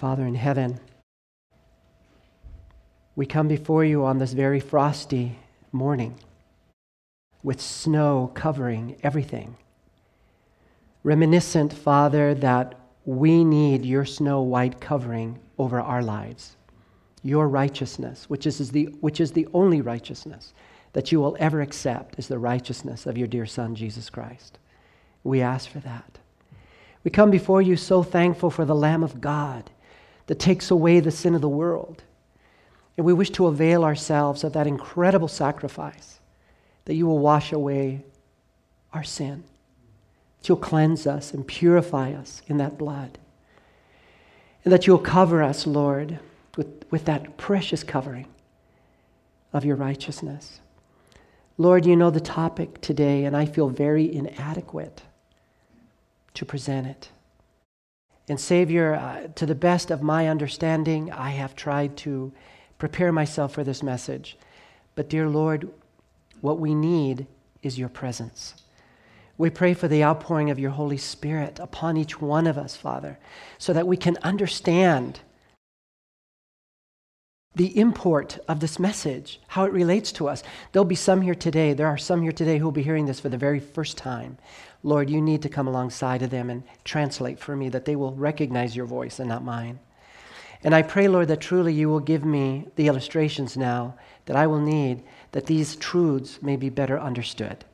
Father in heaven, we come before you on this very frosty morning with snow covering everything. Reminiscent, Father, that we need your snow white covering over our lives, your righteousness, which is, the, which is the only righteousness that you will ever accept, is the righteousness of your dear Son, Jesus Christ. We ask for that. We come before you so thankful for the Lamb of God that takes away the sin of the world. And we wish to avail ourselves of that incredible sacrifice that you will wash away our sin, that you'll cleanse us and purify us in that blood, and that you'll cover us, Lord, with, with that precious covering of your righteousness. Lord, you know the topic today, and I feel very inadequate to present it. And Savior, uh, to the best of my understanding, I have tried to prepare myself for this message. But, dear Lord, what we need is your presence. We pray for the outpouring of your Holy Spirit upon each one of us, Father, so that we can understand the import of this message, how it relates to us. There'll be some here today, there are some here today who will be hearing this for the very first time. Lord, you need to come alongside of them and translate for me that they will recognize your voice and not mine. And I pray, Lord, that truly you will give me the illustrations now that I will need that these truths may be better understood.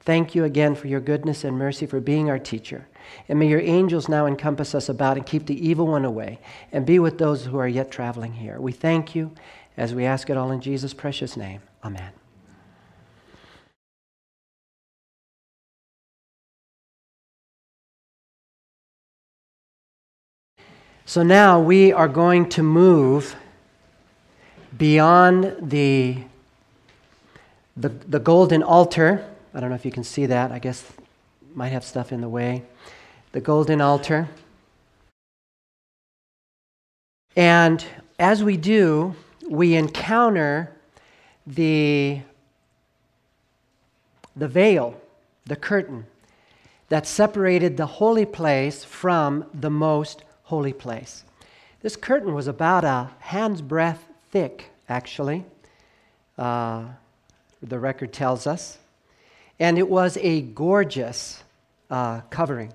Thank you again for your goodness and mercy for being our teacher. And may your angels now encompass us about and keep the evil one away and be with those who are yet traveling here. We thank you as we ask it all in Jesus' precious name. Amen. So now we are going to move beyond the, the, the, golden altar. I don't know if you can see that. I guess might have stuff in the way. The golden altar. And as we do, we encounter the, the veil, the curtain that separated the holy place from the most holy place. This curtain was about a hand's breadth thick, actually, uh, the record tells us. And it was a gorgeous uh, covering.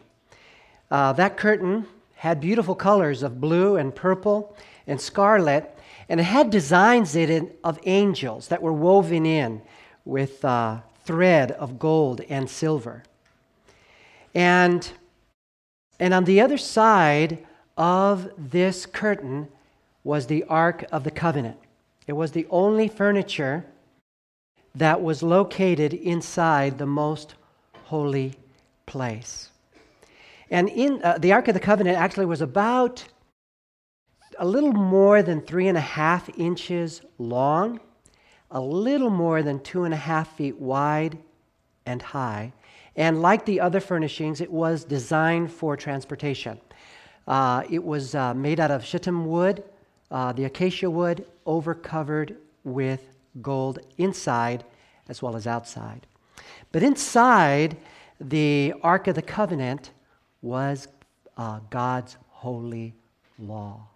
Uh, that curtain had beautiful colors of blue and purple and scarlet, and it had designs in it of angels that were woven in with uh, thread of gold and silver. And, and on the other side of this curtain was the Ark of the Covenant. It was the only furniture that was located inside the most holy place. And in uh, the Ark of the Covenant actually was about a little more than three and a half inches long, a little more than two and a half feet wide and high. And like the other furnishings, it was designed for transportation. Uh, it was uh, made out of shittim wood, uh, the acacia wood, over covered with gold inside as well as outside. But inside the Ark of the Covenant was uh, God's holy law.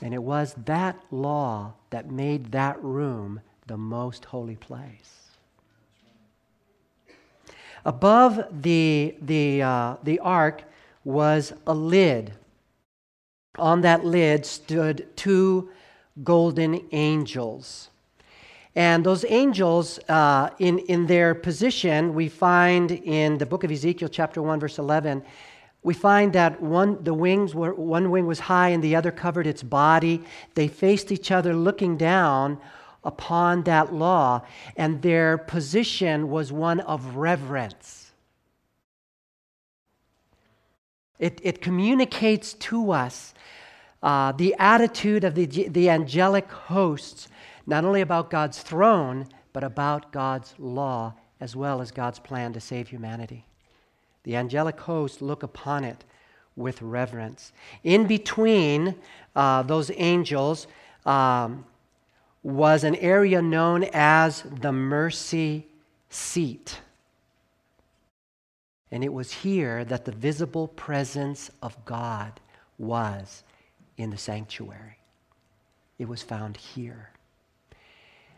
And it was that law that made that room the most holy place. Above the, the, uh, the ark was a lid. On that lid stood two golden angels. And those angels, uh, in, in their position, we find in the book of Ezekiel, chapter 1, verse 11, we find that one, the wings were, one wing was high and the other covered its body. They faced each other looking down upon that law, and their position was one of reverence. It, it communicates to us uh, the attitude of the, the angelic hosts, not only about God's throne, but about God's law as well as God's plan to save humanity. The angelic hosts look upon it with reverence. In between uh, those angels um, was an area known as the mercy seat. And it was here that the visible presence of God was in the sanctuary. It was found here.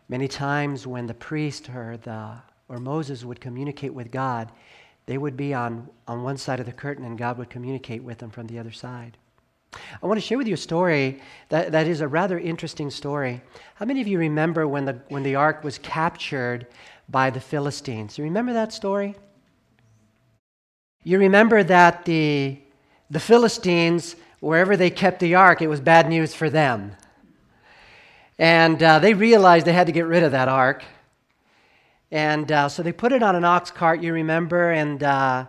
Many times when the priest or, the, or Moses would communicate with God, they would be on, on one side of the curtain and God would communicate with them from the other side. I want to share with you a story that, that is a rather interesting story. How many of you remember when the, when the ark was captured by the Philistines? You remember that story? You remember that the, the Philistines, wherever they kept the ark, it was bad news for them. And uh, they realized they had to get rid of that ark. And uh, so they put it on an ox cart, you remember, and, uh,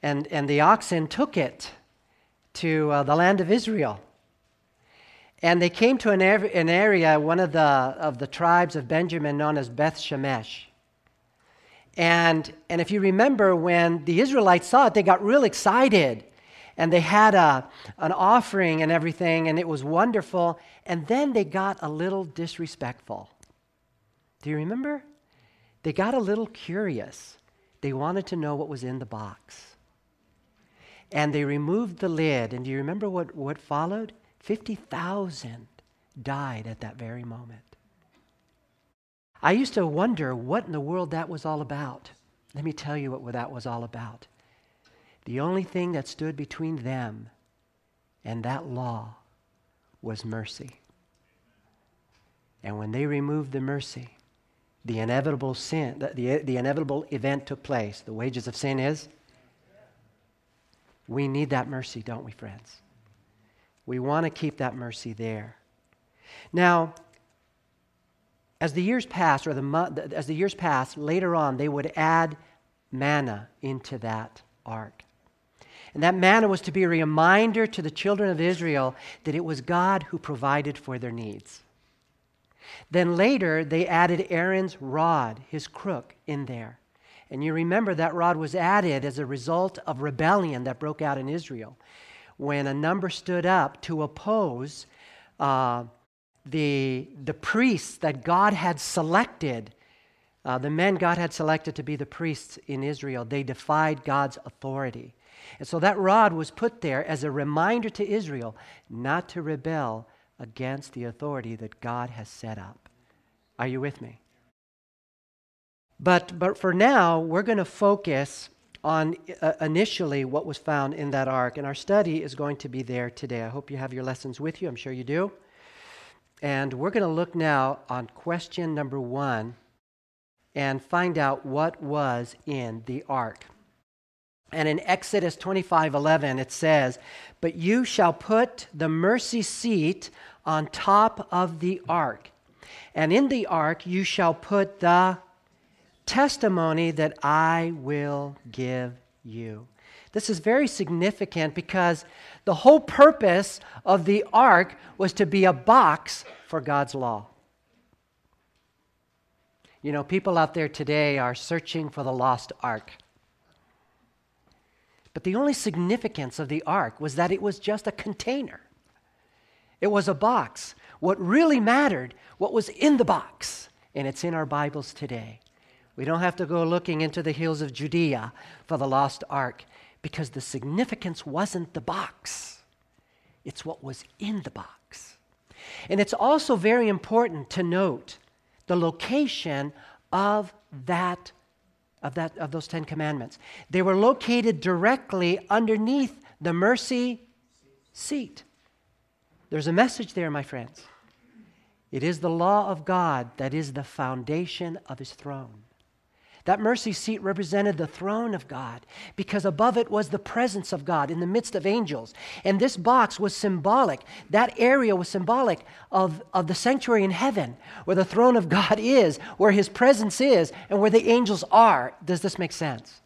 and, and the oxen took it to uh, the land of Israel. And they came to an, an area, one of the, of the tribes of Benjamin known as Beth Shemesh. And, and if you remember, when the Israelites saw it, they got real excited. And they had a, an offering and everything, and it was wonderful. And then they got a little disrespectful. Do you remember? They got a little curious. They wanted to know what was in the box. And they removed the lid. And do you remember what, what followed? 50,000 died at that very moment. I used to wonder what in the world that was all about. Let me tell you what that was all about. The only thing that stood between them and that law was mercy. And when they removed the mercy, the inevitable sin, the, the, the, inevitable event took place. The wages of sin is? We need that mercy, don't we, friends? We want to keep that mercy there. Now, as the years passed, or the, as the years passed, later on, they would add manna into that ark. And that manna was to be a reminder to the children of Israel that it was God who provided for their needs. Then later, they added Aaron's rod, his crook, in there. And you remember that rod was added as a result of rebellion that broke out in Israel when a number stood up to oppose uh, the, the priests that God had selected, uh, the men God had selected to be the priests in Israel. They defied God's authority. And so that rod was put there as a reminder to Israel not to rebel against the authority that God has set up. Are you with me? But, but for now, we're going to focus on uh, initially what was found in that ark, and our study is going to be there today. I hope you have your lessons with you. I'm sure you do. And we're going to look now on question number one and find out what was in the ark. And in Exodus 25 11, it says, But you shall put the mercy seat on top of the ark. And in the ark you shall put the testimony that I will give you. This is very significant because the whole purpose of the ark was to be a box for God's law. You know, people out there today are searching for the lost ark. But the only significance of the ark was that it was just a container. It was a box. What really mattered, what was in the box. And it's in our Bibles today. We don't have to go looking into the hills of Judea for the lost ark because the significance wasn't the box, it's what was in the box. And it's also very important to note the location of that of that of those 10 commandments. They were located directly underneath the mercy seat. There's a message there, my friends. It is the law of God that is the foundation of his throne. That mercy seat represented the throne of God because above it was the presence of God in the midst of angels. And this box was symbolic. That area was symbolic of, of the sanctuary in heaven where the throne of God is, where his presence is, and where the angels are. Does this make sense?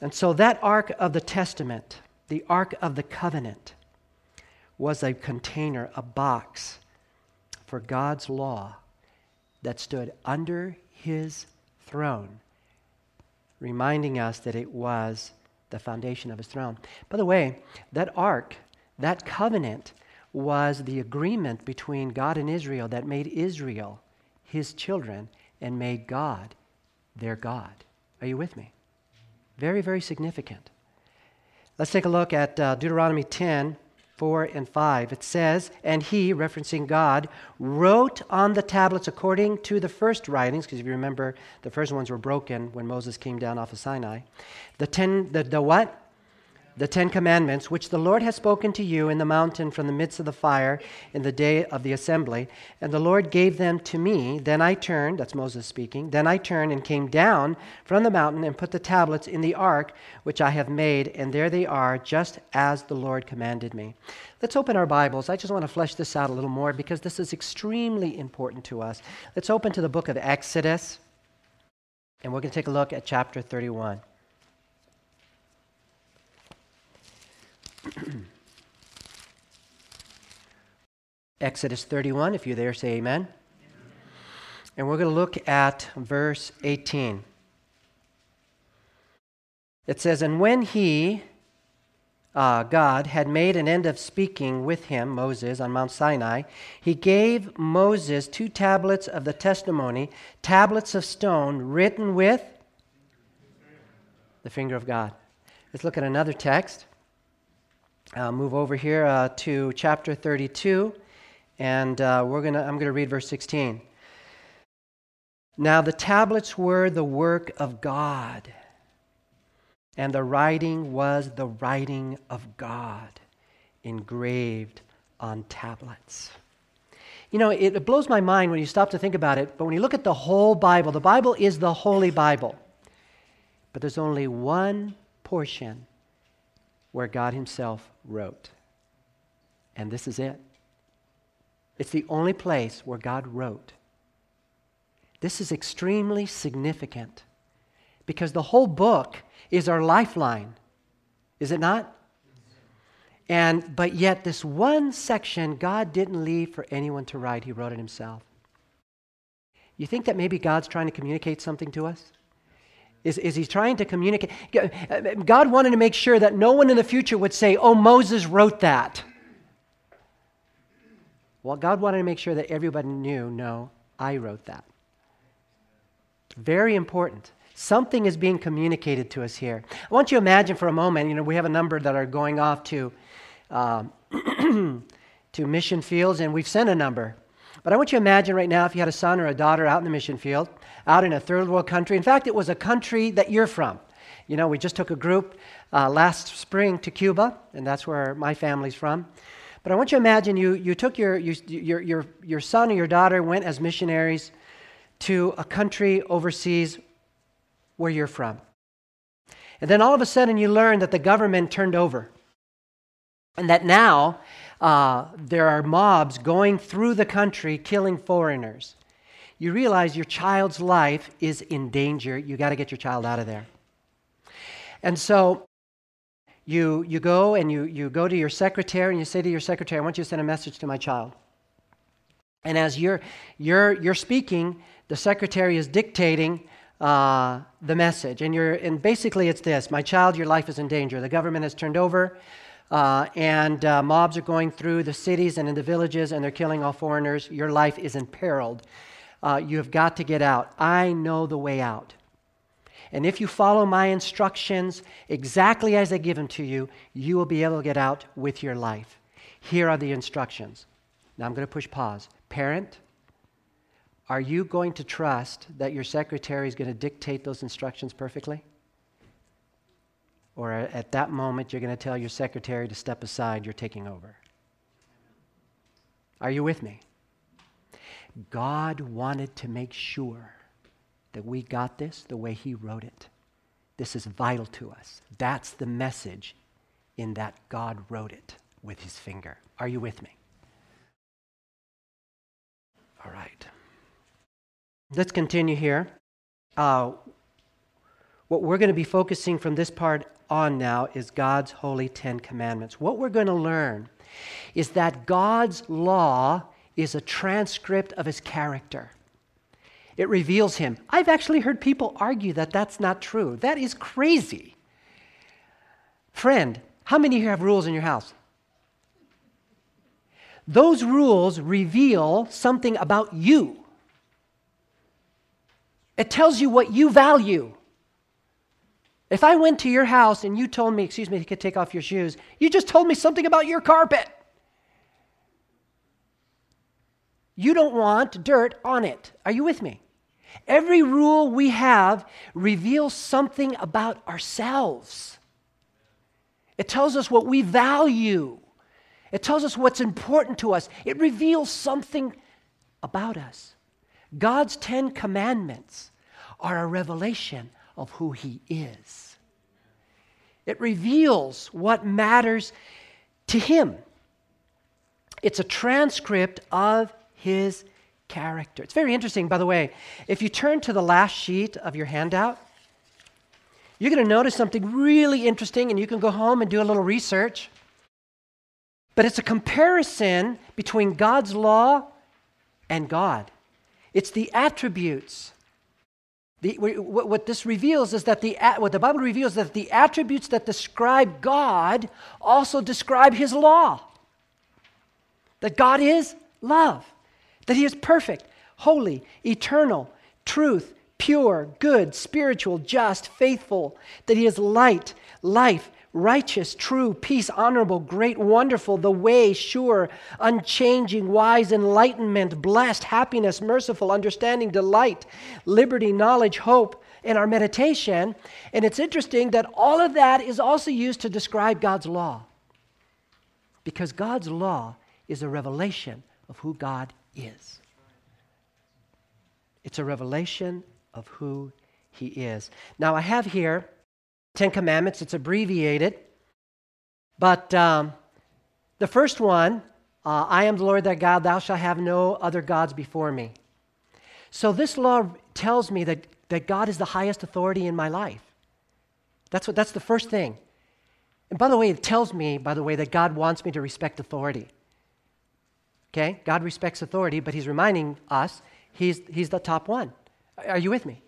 And so that Ark of the Testament, the Ark of the Covenant, was a container, a box for God's law that stood under his throne, reminding us that it was the foundation of his throne. By the way, that ark, that covenant, was the agreement between God and Israel that made Israel his children and made God their God. Are you with me? Very, very significant. Let's take a look at uh, Deuteronomy 10, 4 and 5. It says, And he, referencing God, wrote on the tablets according to the first writings, because if you remember, the first ones were broken when Moses came down off of Sinai. The ten, the, the what? The Ten Commandments, which the Lord has spoken to you in the mountain from the midst of the fire in the day of the assembly. And the Lord gave them to me. Then I turned, that's Moses speaking, then I turned and came down from the mountain and put the tablets in the ark which I have made, and there they are, just as the Lord commanded me. Let's open our Bibles. I just want to flesh this out a little more because this is extremely important to us. Let's open to the book of Exodus, and we're going to take a look at chapter 31. Exodus 31, if you're there, say amen. And we're going to look at verse 18. It says, And when he, uh, God, had made an end of speaking with him, Moses, on Mount Sinai, he gave Moses two tablets of the testimony, tablets of stone written with the finger of God. Let's look at another text. Uh, move over here uh, to chapter 32, and uh, we're gonna, I'm going to read verse 16. Now the tablets were the work of God, and the writing was the writing of God engraved on tablets. You know, it, it blows my mind when you stop to think about it, but when you look at the whole Bible, the Bible is the Holy Bible. But there's only one portion where God Himself wrote. And this is it. It's the only place where God wrote. This is extremely significant because the whole book is our lifeline, is it not? And but yet this one section God didn't leave for anyone to write, he wrote it himself. You think that maybe God's trying to communicate something to us? Is, is he trying to communicate? God wanted to make sure that no one in the future would say, oh, Moses wrote that. Well, God wanted to make sure that everybody knew, no, I wrote that. Very important. Something is being communicated to us here. I want you to imagine for a moment, you know, we have a number that are going off to, uh, to mission fields, and we've sent a number. But I want you to imagine right now if you had a son or a daughter out in the mission field, out in a third world country. In fact, it was a country that you're from. You know, we just took a group uh, last spring to Cuba, and that's where my family's from. But I want you to imagine you, you took your, you, your, your, your son or your daughter, went as missionaries to a country overseas where you're from. And then all of a sudden you learn that the government turned over. And that now uh, there are mobs going through the country killing foreigners you realize your child's life is in danger. You got to get your child out of there. And so you, you go and you, you go to your secretary and you say to your secretary, I want you to send a message to my child. And as you're, you're, you're speaking, the secretary is dictating uh, the message. And, you're, and basically, it's this My child, your life is in danger. The government has turned over, uh, and uh, mobs are going through the cities and in the villages, and they're killing all foreigners. Your life is imperiled uh, you have got to get out. I know the way out. And if you follow my instructions exactly as I give them to you, you will be able to get out with your life. Here are the instructions. Now I'm going to push pause. Parent, are you going to trust that your secretary is going to dictate those instructions perfectly? Or at that moment, you're going to tell your secretary to step aside, you're taking over? Are you with me? God wanted to make sure that we got this the way He wrote it. This is vital to us. That's the message in that God wrote it with His finger. Are you with me? All right. Let's continue here. Uh, what we're going to be focusing from this part on now is God's holy Ten Commandments. What we're going to learn is that God's law is a transcript of his character. It reveals him. I've actually heard people argue that that's not true. That is crazy. Friend, how many here have rules in your house? Those rules reveal something about you. It tells you what you value. If I went to your house and you told me, excuse me, you could take off your shoes, you just told me something about your carpet. You don't want dirt on it. Are you with me? Every rule we have reveals something about ourselves. It tells us what we value. It tells us what's important to us. It reveals something about us. God's Ten Commandments are a revelation of who He is. It reveals what matters to Him. It's a transcript of His character. It's very interesting, by the way. If you turn to the last sheet of your handout, you're going to notice something really interesting, and you can go home and do a little research. But it's a comparison between God's law and God. It's the attributes. The, what this reveals is that the, what the Bible reveals is that the attributes that describe God also describe His law. That God is love, that He is perfect, holy, eternal, truth, pure, good, spiritual, just, faithful, that He is light, life, righteous, true, peace, honorable, great, wonderful, the way, sure, unchanging, wise, enlightenment, blessed, happiness, merciful, understanding, delight, liberty, knowledge, hope, in our meditation. And it's interesting that all of that is also used to describe God's law. Because God's law is a revelation of who God is. It's a revelation of who He is. Now, I have here Ten Commandments, it's abbreviated. But um, the first one, uh, I am the Lord thy God, thou shalt have no other gods before me. So this law tells me that, that God is the highest authority in my life. That's, what, that's the first thing. And by the way, it tells me, by the way, that God wants me to respect authority. Okay? God respects authority, but He's reminding us He's, he's the top one. Are you with me?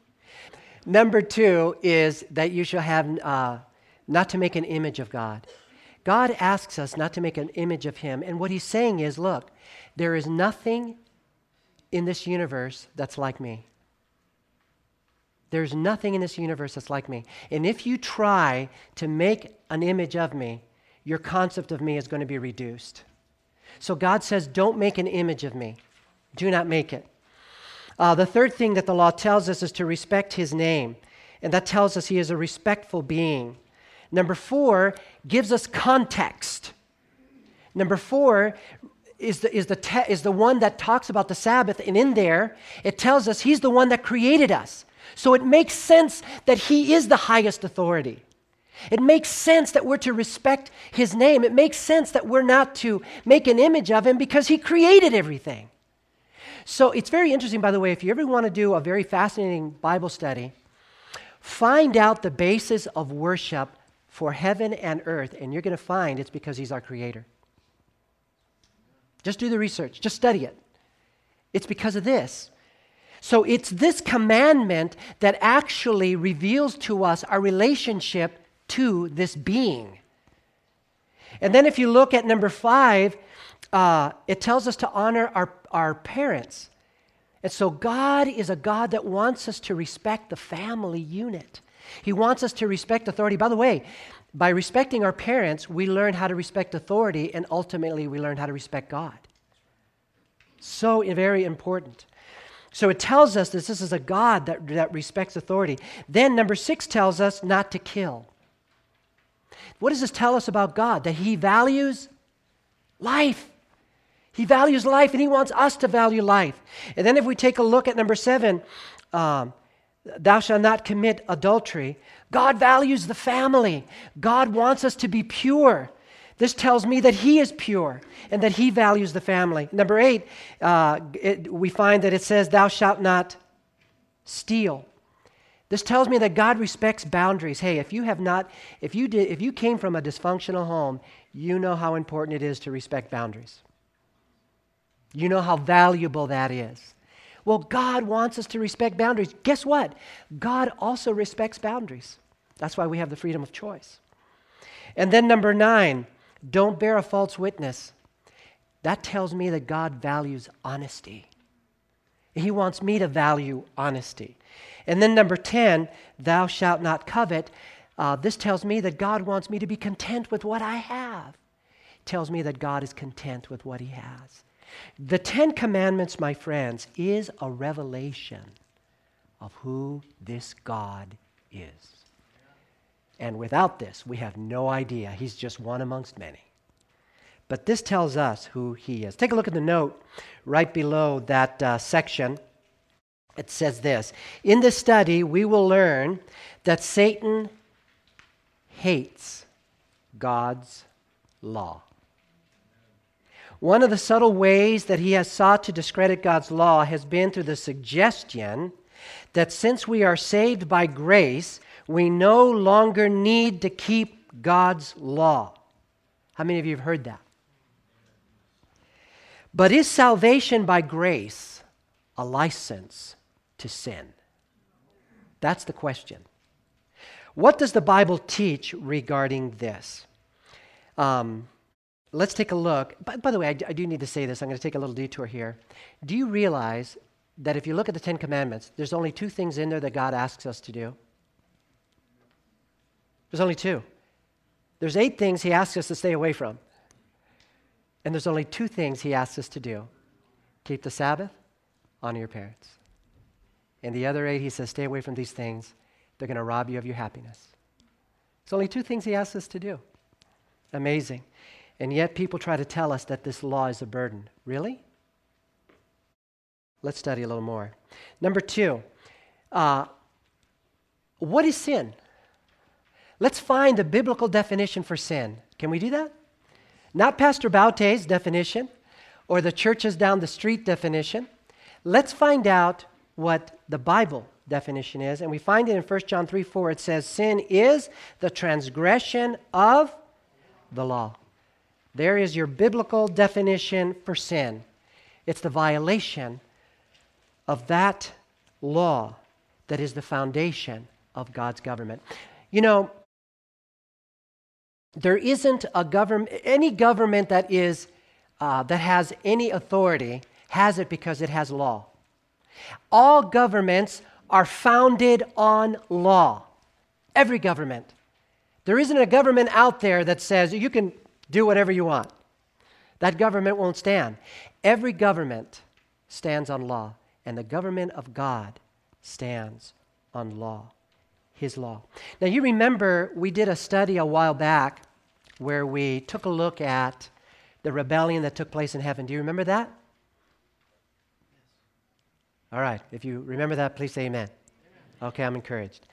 Number two is that you shall have uh, not to make an image of God. God asks us not to make an image of Him. And what He's saying is look, there is nothing in this universe that's like me. There's nothing in this universe that's like me. And if you try to make an image of me, your concept of me is going to be reduced. So God says, don't make an image of me. Do not make it. Uh, the third thing that the law tells us is to respect his name, and that tells us he is a respectful being. Number four gives us context. Number four is the, is, the te- is the one that talks about the Sabbath, and in there it tells us he's the one that created us. So it makes sense that he is the highest authority. It makes sense that we're to respect his name. It makes sense that we're not to make an image of him because he created everything. So it's very interesting, by the way, if you ever want to do a very fascinating Bible study, find out the basis of worship for heaven and earth, and you're going to find it's because He's our Creator. Just do the research, just study it. It's because of this. So it's this commandment that actually reveals to us our relationship to this being. And then if you look at number five, uh, it tells us to honor our, our parents. And so God is a God that wants us to respect the family unit. He wants us to respect authority. By the way, by respecting our parents, we learn how to respect authority, and ultimately, we learn how to respect God. So very important. So it tells us that this is a God that, that respects authority. Then, number six tells us not to kill. What does this tell us about God? That He values life. He values life and he wants us to value life. And then if we take a look at number seven, um, thou shalt not commit adultery. God values the family. God wants us to be pure. This tells me that He is pure and that He values the family. Number eight, uh, it, we find that it says, Thou shalt not steal. This tells me that God respects boundaries. Hey, if you have not, if you did, if you came from a dysfunctional home, you know how important it is to respect boundaries. You know how valuable that is. Well, God wants us to respect boundaries. Guess what? God also respects boundaries. That's why we have the freedom of choice. And then, number nine, don't bear a false witness. That tells me that God values honesty. He wants me to value honesty. And then, number 10, thou shalt not covet. Uh, this tells me that God wants me to be content with what I have. Tells me that God is content with what He has. The Ten Commandments, my friends, is a revelation of who this God is. And without this, we have no idea. He's just one amongst many. But this tells us who he is. Take a look at the note right below that uh, section. It says this In this study, we will learn that Satan hates God's law. One of the subtle ways that he has sought to discredit God's law has been through the suggestion that since we are saved by grace, we no longer need to keep God's law. How many of you have heard that? But is salvation by grace a license to sin? That's the question. What does the Bible teach regarding this? Um, let's take a look. By, by the way, I, I do need to say this. I'm going to take a little detour here. Do you realize that if you look at the Ten Commandments, there's only two things in there that God asks us to do? There's only two. There's eight things He asks us to stay away from. And there's only two things He asks us to do keep the Sabbath, honor your parents. And the other eight, He says, stay away from these things. They're going to rob you of your happiness. There's only two things He asks us to do. Amazing. And yet people try to tell us that this law is a burden. Really? Let's study a little more. Number two, uh, what is sin? Let's find the biblical definition for sin. Can we do that? Not Pastor Baute's definition or the churches down the street definition. Let's find out what the Bible definition is. And we find it in 1 John 3 4. It says, Sin is the transgression of the law. There is your biblical definition for sin it's the violation of that law that is the foundation of God's government. You know, there isn't a government, any government that is, uh, that has any authority has it because it has law. All governments are founded on law. Every government. There isn't a government out there that says you can do whatever you want. That government won't stand. Every government stands on law, and the government of God stands on law, His law. Now, you remember we did a study a while back where we took a look at the rebellion that took place in heaven. Do you remember that? All right. If you remember that, please say amen. Okay, I'm encouraged.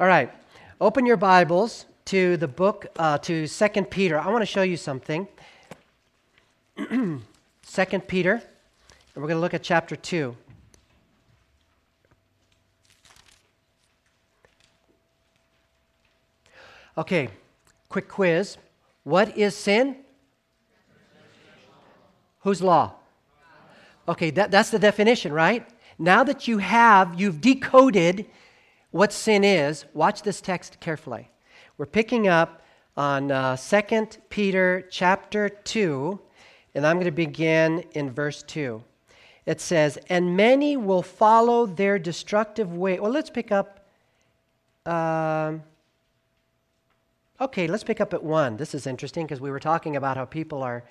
All right. Open your Bibles to the book, uh, to Second Peter. I want to show you something. Second Peter, and we're going to look at chapter 2. Okay, quick quiz. What is sin? Whose law? Okay, that, that's the definition, right? Now that you have, you've decoded what sin is, watch this text carefully. We're picking up on uh, 2 Peter chapter 2, and I'm going to begin in verse 2. It says, And many will follow their destructive way. Well, let's pick up. Um, okay, let's pick up at 1. This is interesting because we were talking about how people are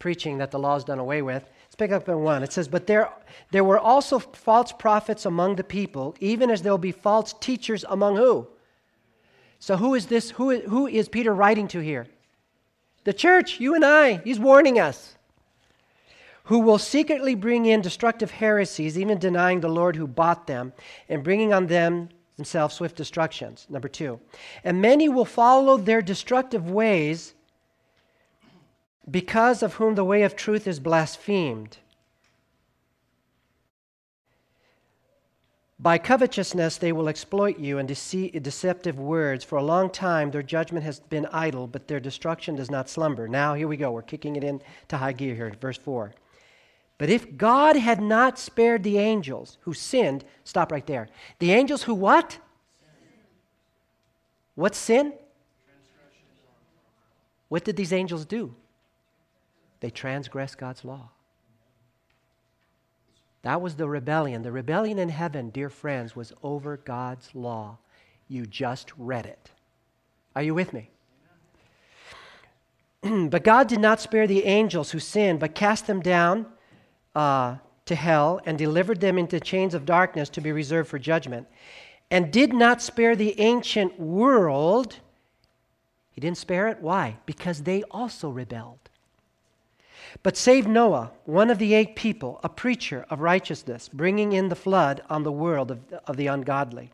preaching that the law is done away with. Let's pick up in 1. It says, But there, there were also false prophets among the people, even as there will be false teachers among who? So who is this? Who, who is Peter writing to here? The church, you and I. He's warning us. Who will secretly bring in destructive heresies, even denying the Lord who bought them, and bringing on them themselves swift destructions. Number two. And many will follow their destructive ways because of whom the way of truth is blasphemed. By covetousness they will exploit you and dece- deceptive words. For a long time their judgment has been idle, but their destruction does not slumber. Now, here we go. We're kicking it in to high gear here, verse 4. But if God had not spared the angels who sinned, stop right there. The angels who what? What sin? What did these angels do? They transgressed God's law. That was the rebellion. The rebellion in heaven, dear friends, was over God's law. You just read it. Are you with me? but God did not spare the angels who sinned, but cast them down uh, to hell and delivered them into chains of darkness to be reserved for judgment. And did not spare the ancient world. He didn't spare it. Why? Because they also rebelled. But save Noah, one of the eight people, a preacher of righteousness, bringing in the flood on the world of, of the ungodly,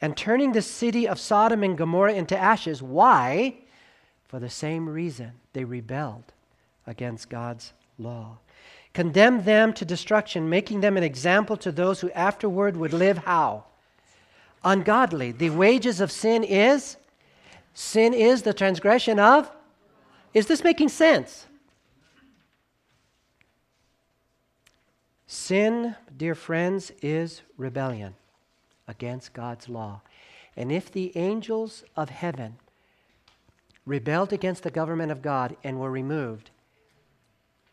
and turning the city of Sodom and Gomorrah into ashes. Why? For the same reason they rebelled against God's law. Condemned them to destruction, making them an example to those who afterward would live how? Ungodly. The wages of sin is? Sin is the transgression of? Is this making sense? Sin, dear friends, is rebellion against God's law. And if the angels of heaven rebelled against the government of God and were removed,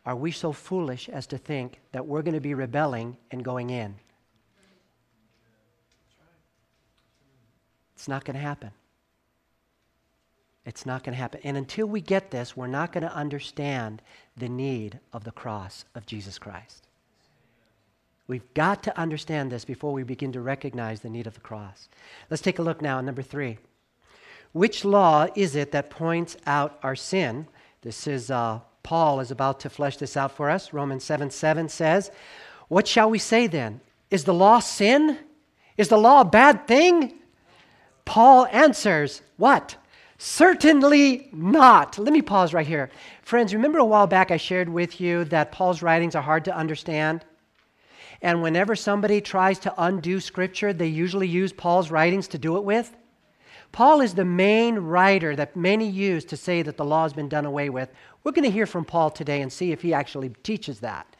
are we so foolish as to think that we're going to be rebelling and going in? It's not going to happen. It's not going to happen. And until we get this, we're not going to understand the need of the cross of Jesus Christ. We've got to understand this before we begin to recognize the need of the cross. Let's take a look now at number three. Which law is it that points out our sin? This is uh, Paul is about to flesh this out for us. Romans 7 7 says, What shall we say then? Is the law sin? Is the law a bad thing? Paul answers, What? Certainly not. Let me pause right here. Friends, remember a while back I shared with you that Paul's writings are hard to understand? And whenever somebody tries to undo Scripture, they usually use Paul's writings to do it with. Paul is the main writer that many use to say that the law has been done away with. We're going to hear from Paul today and see if he actually teaches that.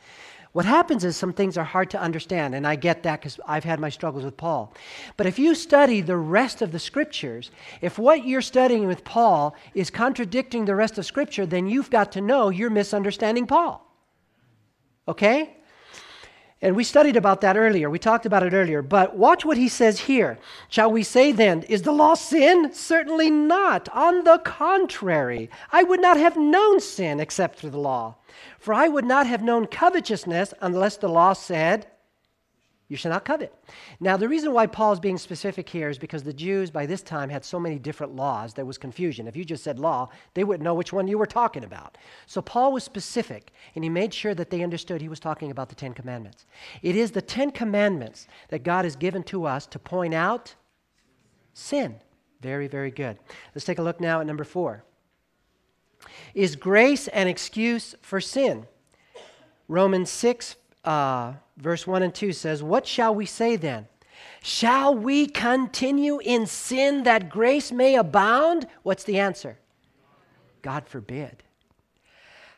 What happens is some things are hard to understand, and I get that because I've had my struggles with Paul. But if you study the rest of the scriptures, if what you're studying with Paul is contradicting the rest of scripture, then you've got to know you're misunderstanding Paul. Okay? And we studied about that earlier. We talked about it earlier. But watch what he says here. Shall we say then, is the law sin? Certainly not. On the contrary, I would not have known sin except through the law. For I would not have known covetousness unless the law said, you shall not covet. Now, the reason why Paul is being specific here is because the Jews by this time had so many different laws, there was confusion. If you just said law, they wouldn't know which one you were talking about. So, Paul was specific, and he made sure that they understood he was talking about the Ten Commandments. It is the Ten Commandments that God has given to us to point out sin. Very, very good. Let's take a look now at number four. Is grace an excuse for sin? Romans 6, uh, verse 1 and 2 says, What shall we say then? Shall we continue in sin that grace may abound? What's the answer? God forbid.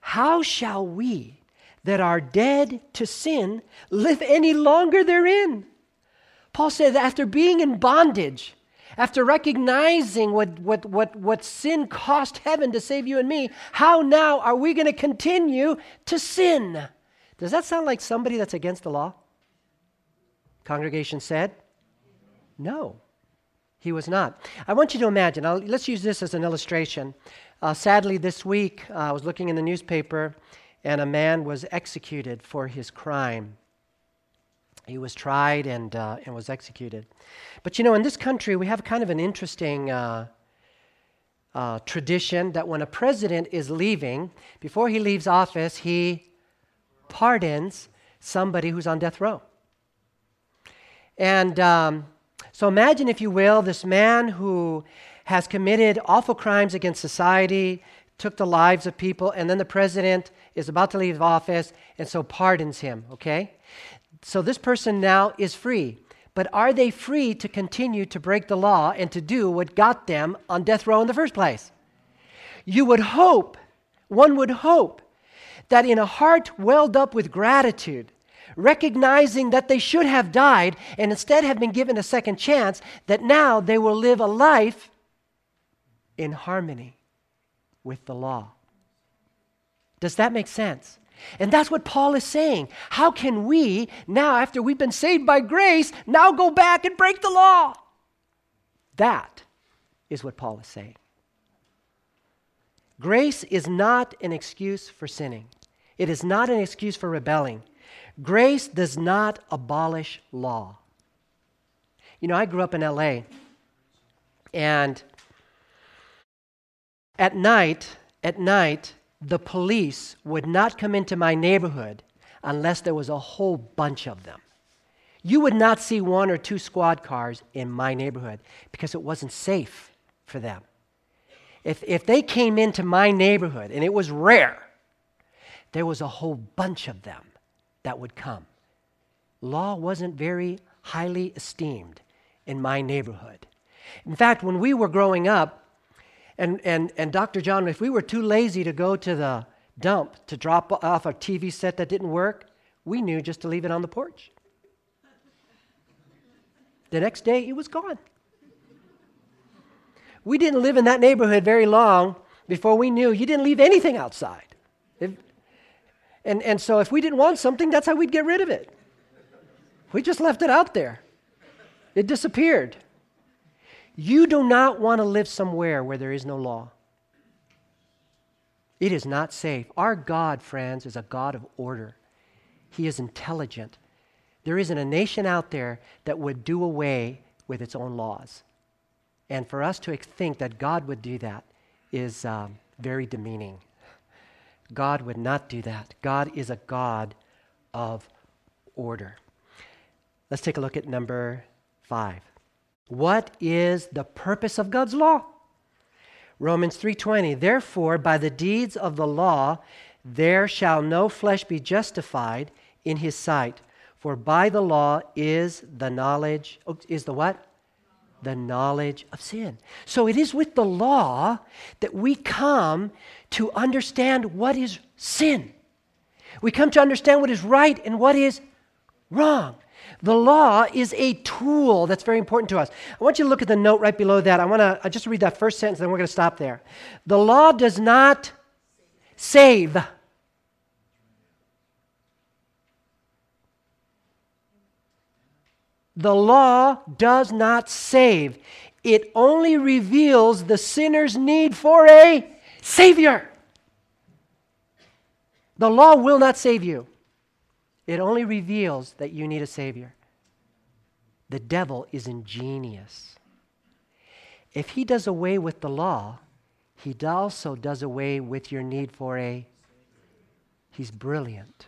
How shall we that are dead to sin live any longer therein? Paul said, after being in bondage, after recognizing what, what, what, what sin cost heaven to save you and me, how now are we going to continue to sin? Does that sound like somebody that's against the law? Congregation said, No, he was not. I want you to imagine, I'll, let's use this as an illustration. Uh, sadly, this week, uh, I was looking in the newspaper and a man was executed for his crime. He was tried and, uh, and was executed. But you know, in this country, we have kind of an interesting uh, uh, tradition that when a president is leaving, before he leaves office, he pardons somebody who's on death row. And um, so imagine, if you will, this man who has committed awful crimes against society, took the lives of people, and then the president is about to leave office and so pardons him, okay? So this person now is free. But are they free to continue to break the law and to do what got them on death row in the first place? You would hope, one would hope, that in a heart welled up with gratitude, recognizing that they should have died and instead have been given a second chance, that now they will live a life in harmony with the law. Does that make sense? And that's what Paul is saying. How can we, now after we've been saved by grace, now go back and break the law? That is what Paul is saying. Grace is not an excuse for sinning, it is not an excuse for rebelling. Grace does not abolish law. You know, I grew up in LA, and at night, at night, the police would not come into my neighborhood unless there was a whole bunch of them. You would not see one or two squad cars in my neighborhood because it wasn't safe for them. If, if they came into my neighborhood, and it was rare, there was a whole bunch of them that would come. Law wasn't very highly esteemed in my neighborhood. In fact, when we were growing up, and, and, and Dr. John, if we were too lazy to go to the dump to drop off a TV set that didn't work, we knew just to leave it on the porch. The next day, it was gone. We didn't live in that neighborhood very long before we knew you didn't leave anything outside. If, and, and so if we didn't want something, that's how we'd get rid of it. We just left it out there, it disappeared. You do not want to live somewhere where there is no law. It is not safe. Our God, friends, is a God of order. He is intelligent. There isn't a nation out there that would do away with its own laws. And for us to think that God would do that is um, very demeaning. God would not do that. God is a God of order. Let's take a look at number five. What is the purpose of God's law? Romans 3:20 Therefore by the deeds of the law there shall no flesh be justified in his sight for by the law is the knowledge, oh, is the what? The knowledge of sin. So it is with the law that we come to understand what is sin. We come to understand what is right and what is wrong. The law is a tool that's very important to us. I want you to look at the note right below that. I want to just read that first sentence, then we're going to stop there. The law does not save. The law does not save, it only reveals the sinner's need for a Savior. The law will not save you, it only reveals that you need a Savior. The devil is ingenious. If he does away with the law, he also does away with your need for a. He's brilliant.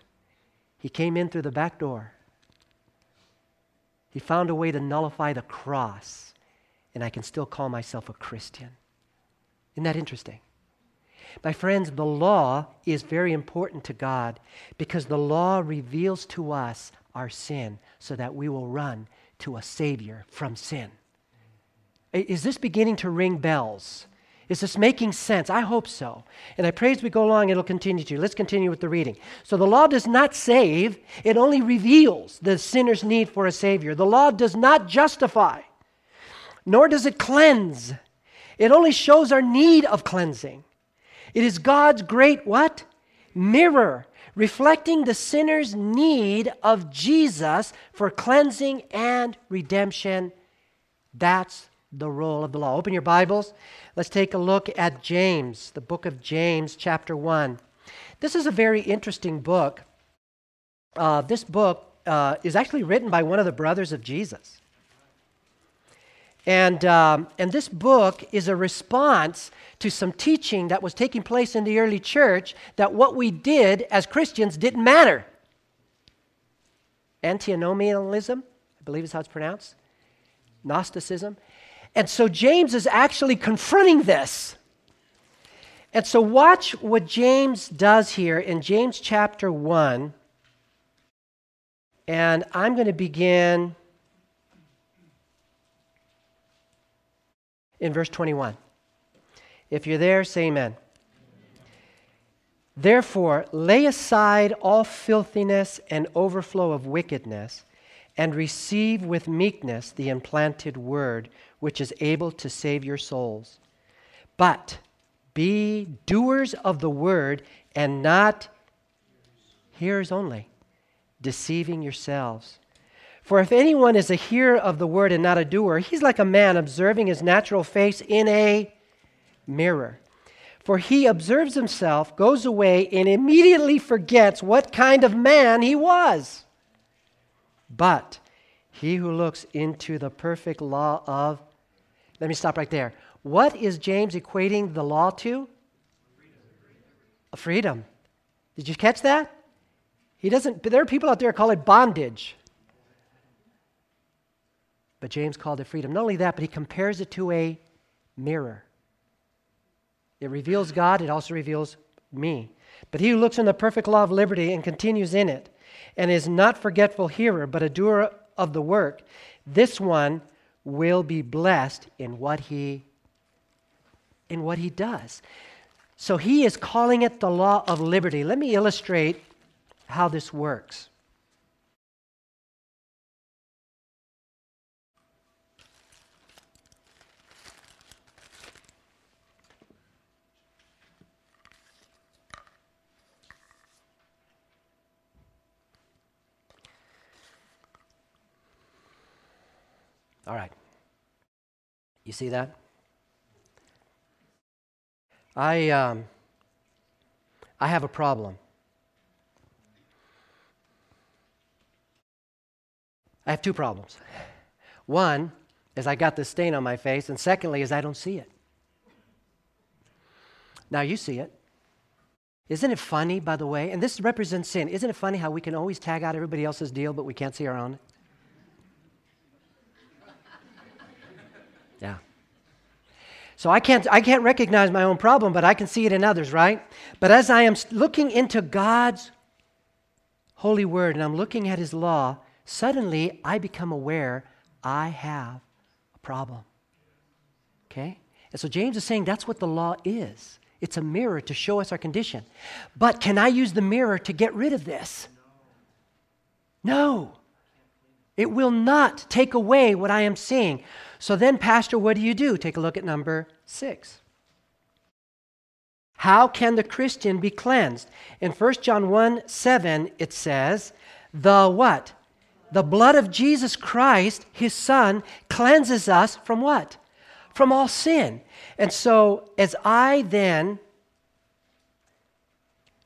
He came in through the back door. He found a way to nullify the cross, and I can still call myself a Christian. Isn't that interesting? My friends, the law is very important to God because the law reveals to us our sin so that we will run to a Savior from sin. Is this beginning to ring bells? Is this making sense? I hope so. And I pray as we go along, it'll continue to. Let's continue with the reading. So the law does not save, it only reveals the sinner's need for a Savior. The law does not justify, nor does it cleanse. It only shows our need of cleansing. It is God's great what? Mirror, reflecting the sinner's need of Jesus for cleansing and redemption. That's the role of the law. Open your Bibles. Let's take a look at James, the book of James, chapter 1. This is a very interesting book. Uh, this book uh, is actually written by one of the brothers of Jesus. And, um, and this book is a response to some teaching that was taking place in the early church that what we did as Christians didn't matter. Antinomianism, I believe is how it's pronounced, Gnosticism. And so James is actually confronting this. And so, watch what James does here in James chapter 1. And I'm going to begin in verse 21. If you're there, say amen. Therefore, lay aside all filthiness and overflow of wickedness, and receive with meekness the implanted word which is able to save your souls. But be doers of the word and not hearers only, deceiving yourselves. For if anyone is a hearer of the word and not a doer, he's like a man observing his natural face in a mirror. For he observes himself, goes away, and immediately forgets what kind of man he was. But he who looks into the perfect law of, let me stop right there. What is James equating the law to? Freedom. Did you catch that? He doesn't, there are people out there call it bondage. But James called it freedom. Not only that, but he compares it to a mirror. It reveals God, it also reveals me. But he who looks in the perfect law of liberty and continues in it, and is not forgetful hearer, but a doer of the work, this one will be blessed in what he in what he does. So he is calling it the law of liberty. Let me illustrate how this works. All right. You see that? I, um, I have a problem. I have two problems. One is I got this stain on my face, and secondly is I don't see it. Now you see it. Isn't it funny, by the way? And this represents sin. Isn't it funny how we can always tag out everybody else's deal, but we can't see our own? Yeah. So I can't, I can't recognize my own problem, but I can see it in others, right? But as I am looking into God's holy word and I'm looking at his law, suddenly I become aware I have a problem. Okay? And so James is saying that's what the law is. It's a mirror to show us our condition. But can I use the mirror to get rid of this? No. It will not take away what I am seeing. So then, Pastor, what do you do? Take a look at number six. How can the Christian be cleansed? In 1 John 1 7, it says, The what? The blood of Jesus Christ, his Son, cleanses us from what? From all sin. And so, as I then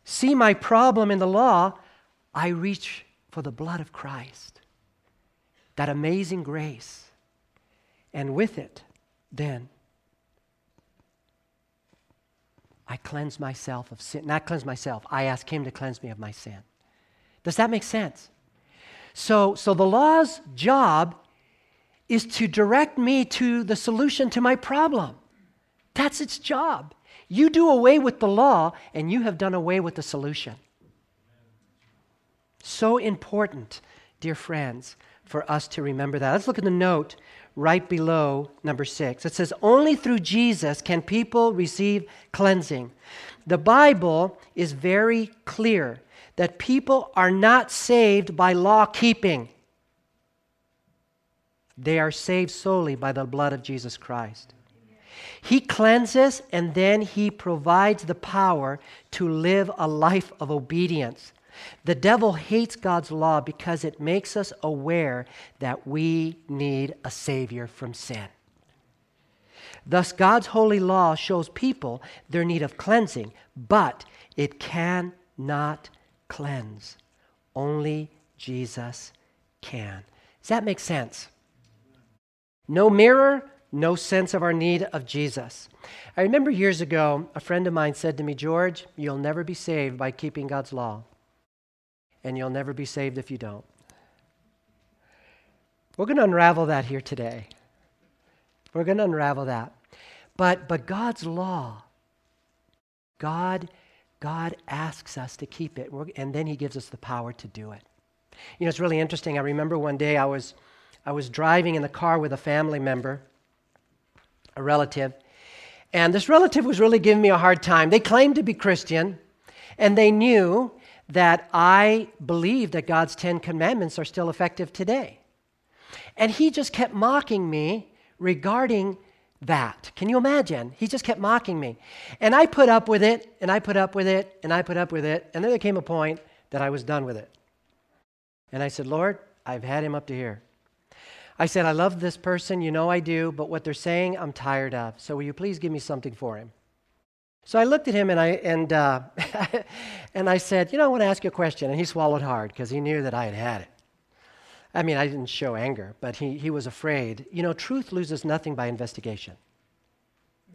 see my problem in the law, I reach for the blood of Christ, that amazing grace and with it, then, I cleanse myself of sin. Not cleanse myself, I ask Him to cleanse me of my sin. Does that make sense? So, so the law's job is to direct me to the solution to my problem. That's its job. You do away with the law, and you have done away with the solution. So important, dear friends, for us to remember that. Let's look at the note right below number six. It says, Only through Jesus can people receive cleansing. The Bible is very clear that people are not saved by law keeping, they are saved solely by the blood of Jesus Christ. He cleanses and then he provides the power to live a life of obedience. The devil hates God's law because it makes us aware that we need a Savior from sin. Thus, God's holy law shows people their need of cleansing, but it cannot cleanse. Only Jesus can. Does that make sense? No mirror, no sense of our need of Jesus. I remember years ago, a friend of mine said to me, George, you'll never be saved by keeping God's law and you'll never be saved if you don't. We're going to unravel that here today. We're going to unravel that. But, but God's law, God, God asks us to keep it, and then He gives us the power to do it. You know, it's really interesting. I remember one day I was, I was driving in the car with a family member, a relative, and this relative was really giving me a hard time. They claimed to be Christian, and they knew that I believe that God's Ten Commandments are still effective today. And he just kept mocking me regarding that. Can you imagine? He just kept mocking me. And I put up with it, and I put up with it, and I put up with it. And then there came a point that I was done with it. And I said, Lord, I've had him up to here. I said, I love this person, you know I do, but what they're saying, I'm tired of. So will you please give me something for him? So I looked at him and I, and, uh, and I said, You know, I want to ask you a question. And he swallowed hard because he knew that I had had it. I mean, I didn't show anger, but he, he was afraid. You know, truth loses nothing by investigation.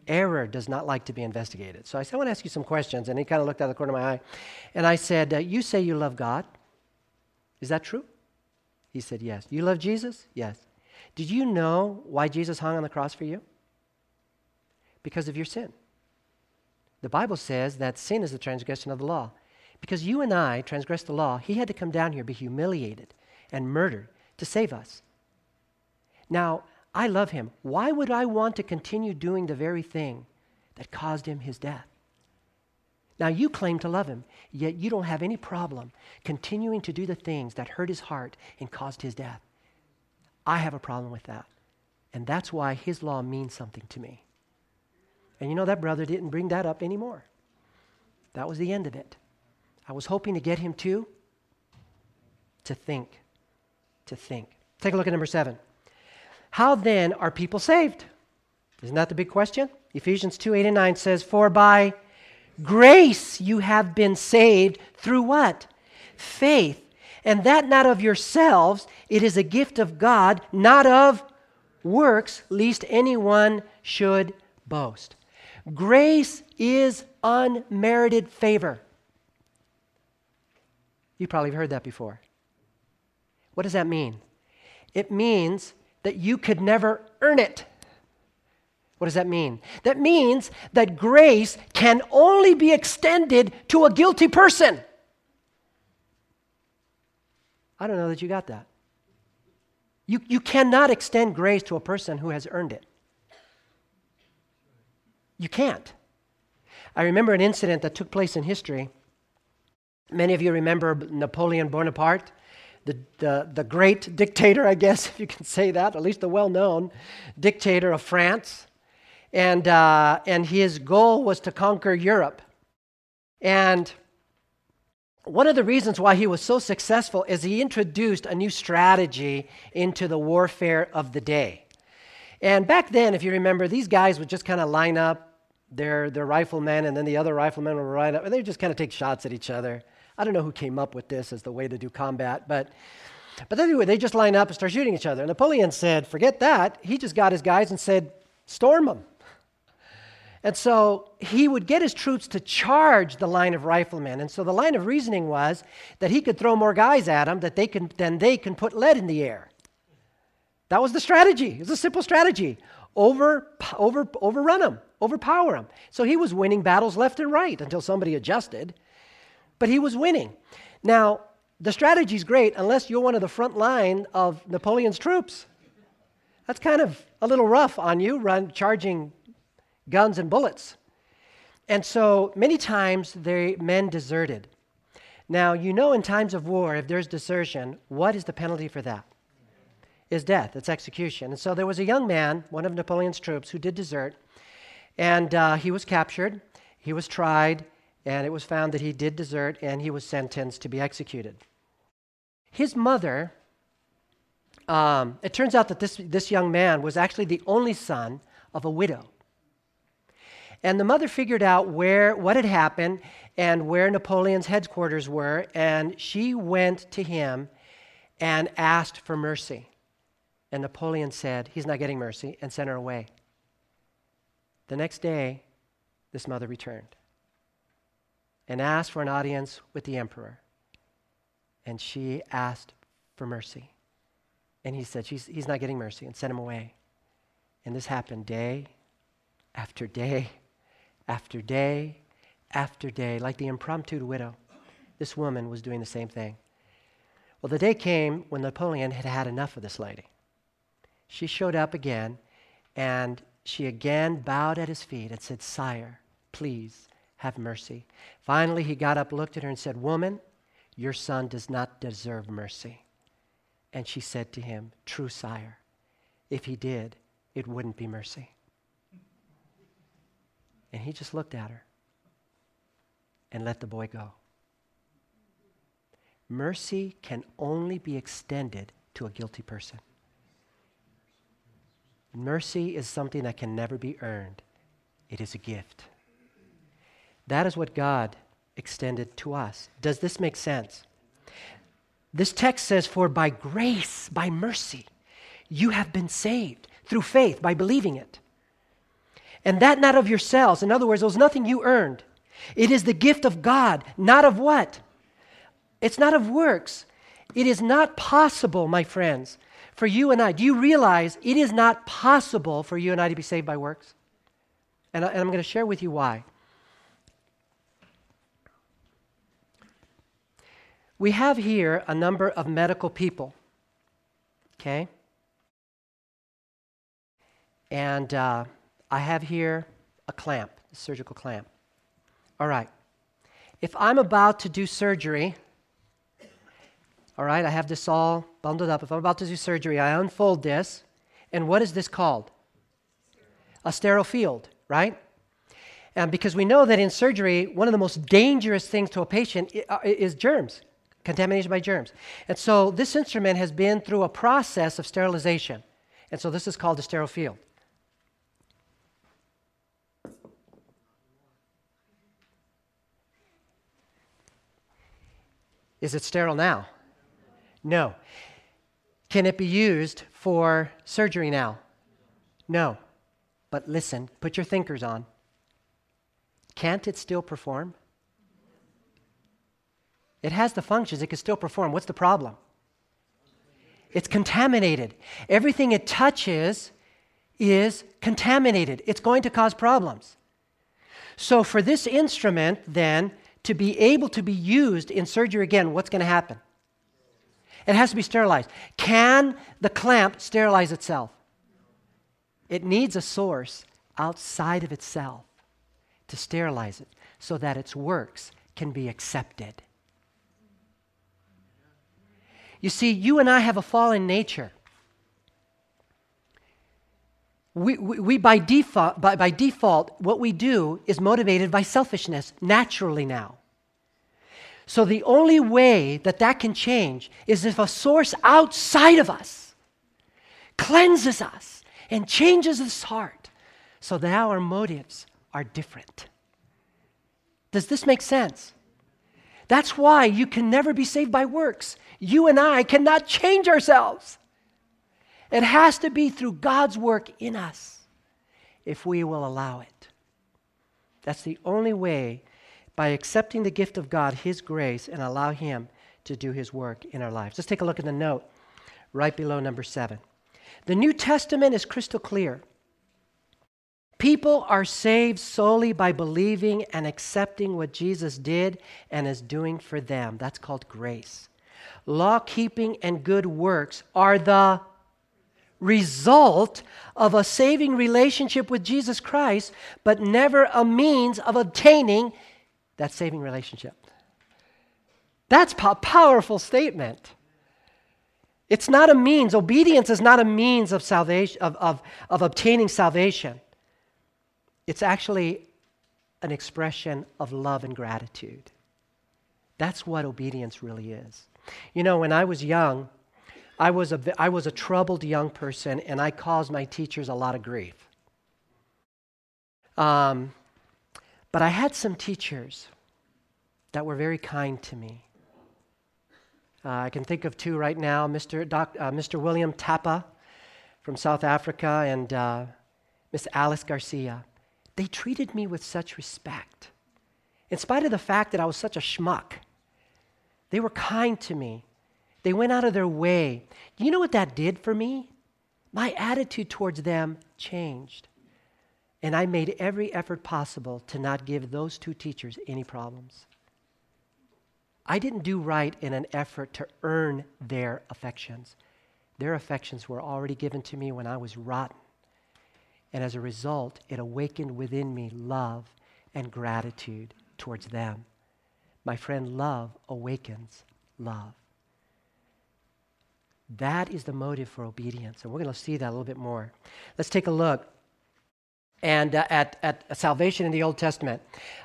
Error does not like to be investigated. So I said, I want to ask you some questions. And he kind of looked out of the corner of my eye. And I said, uh, You say you love God. Is that true? He said, Yes. You love Jesus? Yes. Did you know why Jesus hung on the cross for you? Because of your sin. The Bible says that sin is the transgression of the law. Because you and I transgressed the law, he had to come down here, be humiliated and murdered to save us. Now, I love him. Why would I want to continue doing the very thing that caused him his death? Now, you claim to love him, yet you don't have any problem continuing to do the things that hurt his heart and caused his death. I have a problem with that. And that's why his law means something to me. And you know, that brother didn't bring that up anymore. That was the end of it. I was hoping to get him to to think. To think. Take a look at number seven. How then are people saved? Isn't that the big question? Ephesians 2 8 and 9 says, For by grace you have been saved through what? Faith. And that not of yourselves, it is a gift of God, not of works, lest anyone should boast. Grace is unmerited favor. You probably have heard that before. What does that mean? It means that you could never earn it. What does that mean? That means that grace can only be extended to a guilty person. I don't know that you got that. You, you cannot extend grace to a person who has earned it. You can't. I remember an incident that took place in history. Many of you remember Napoleon Bonaparte, the, the, the great dictator, I guess, if you can say that, at least the well known dictator of France. And, uh, and his goal was to conquer Europe. And one of the reasons why he was so successful is he introduced a new strategy into the warfare of the day. And back then, if you remember, these guys would just kind of line up their, their riflemen, and then the other riflemen would ride up, and they just kind of take shots at each other. I don't know who came up with this as the way to do combat, but but anyway, they just line up and start shooting each other. Napoleon said, "Forget that." He just got his guys and said, "Storm them." And so he would get his troops to charge the line of riflemen. And so the line of reasoning was that he could throw more guys at them that they can, than they can put lead in the air. That was the strategy. It was a simple strategy. Over, over, overrun them overpower him. So he was winning battles left and right until somebody adjusted, but he was winning. Now, the strategy is great unless you're one of the front line of Napoleon's troops. That's kind of a little rough on you, run, charging guns and bullets. And so many times the men deserted. Now, you know, in times of war, if there's desertion, what is the penalty for that? Is death, it's execution. And so there was a young man, one of Napoleon's troops, who did desert, and uh, he was captured, he was tried, and it was found that he did desert, and he was sentenced to be executed. His mother, um, it turns out that this, this young man was actually the only son of a widow. And the mother figured out where what had happened and where Napoleon's headquarters were, and she went to him and asked for mercy. And Napoleon said, He's not getting mercy, and sent her away. The next day, this mother returned and asked for an audience with the emperor. And she asked for mercy. And he said, He's not getting mercy, and sent him away. And this happened day after day after day after day, like the impromptu widow. This woman was doing the same thing. Well, the day came when Napoleon had had enough of this lady. She showed up again, and she again bowed at his feet and said, Sire, please have mercy. Finally, he got up, looked at her, and said, Woman, your son does not deserve mercy. And she said to him, True, sire, if he did, it wouldn't be mercy. And he just looked at her and let the boy go. Mercy can only be extended to a guilty person. Mercy is something that can never be earned, it is a gift. That is what God extended to us. Does this make sense? This text says, For by grace, by mercy, you have been saved through faith, by believing it. And that not of yourselves. In other words, it was nothing you earned. It is the gift of God, not of what? It's not of works. It is not possible, my friends, for you and I. Do you realize it is not possible for you and I to be saved by works? And, I, am going to share with you why. We have here a number of medical people, okay? And uh, I have here a clamp, a surgical clamp. All right. If I'm about to do surgery, all right, I have this all bundled up. If I'm about to do surgery, I unfold this. And what is this called? A sterile field, right? And because we know that in surgery, one of the most dangerous things to a patient uh, is germs, contamination by germs. And so this instrument has been through a process of sterilization. And so this is called a sterile field. Is it sterile now? No. Can it be used for surgery now? No. But listen, put your thinkers on. Can't it still perform? It has the functions, it can still perform. What's the problem? It's contaminated. Everything it touches is contaminated. It's going to cause problems. So, for this instrument, then, to be able to be used in surgery again, what's going to happen? It has to be sterilized. Can the clamp sterilize itself? It needs a source outside of itself to sterilize it so that its works can be accepted. You see, you and I have a fallen nature. We, we, we, by, default, by, by default, what we do is motivated by selfishness naturally now. So the only way that that can change is if a source outside of us cleanses us and changes this heart so that our motives are different. Does this make sense? That's why you can never be saved by works. You and I cannot change ourselves. It has to be through God's work in us if we will allow it. That's the only way by accepting the gift of God, His grace, and allow Him to do His work in our lives. Let's take a look at the note right below number seven. The New Testament is crystal clear. People are saved solely by believing and accepting what Jesus did and is doing for them. That's called grace. Law keeping and good works are the result of a saving relationship with Jesus Christ, but never a means of obtaining that saving relationship. That's a powerful statement. It's not a means, obedience is not a means of salvation, of, of, of obtaining salvation. It's actually an expression of love and gratitude. That's what obedience really is. You know, when I was young, I was, a, I was a troubled young person, and I caused my teachers a lot of grief. Um, but I had some teachers that were very kind to me. Uh, I can think of two right now Mr. Doc, uh, Mr. William Tapa from South Africa and uh, Miss Alice Garcia. They treated me with such respect. In spite of the fact that I was such a schmuck, they were kind to me. They went out of their way. You know what that did for me? My attitude towards them changed. And I made every effort possible to not give those two teachers any problems. I didn't do right in an effort to earn their affections. Their affections were already given to me when I was rotten. And as a result, it awakened within me love and gratitude towards them. My friend, love awakens love. That is the motive for obedience. And we're going to see that a little bit more. Let's take a look and uh, at, at salvation in the Old Testament.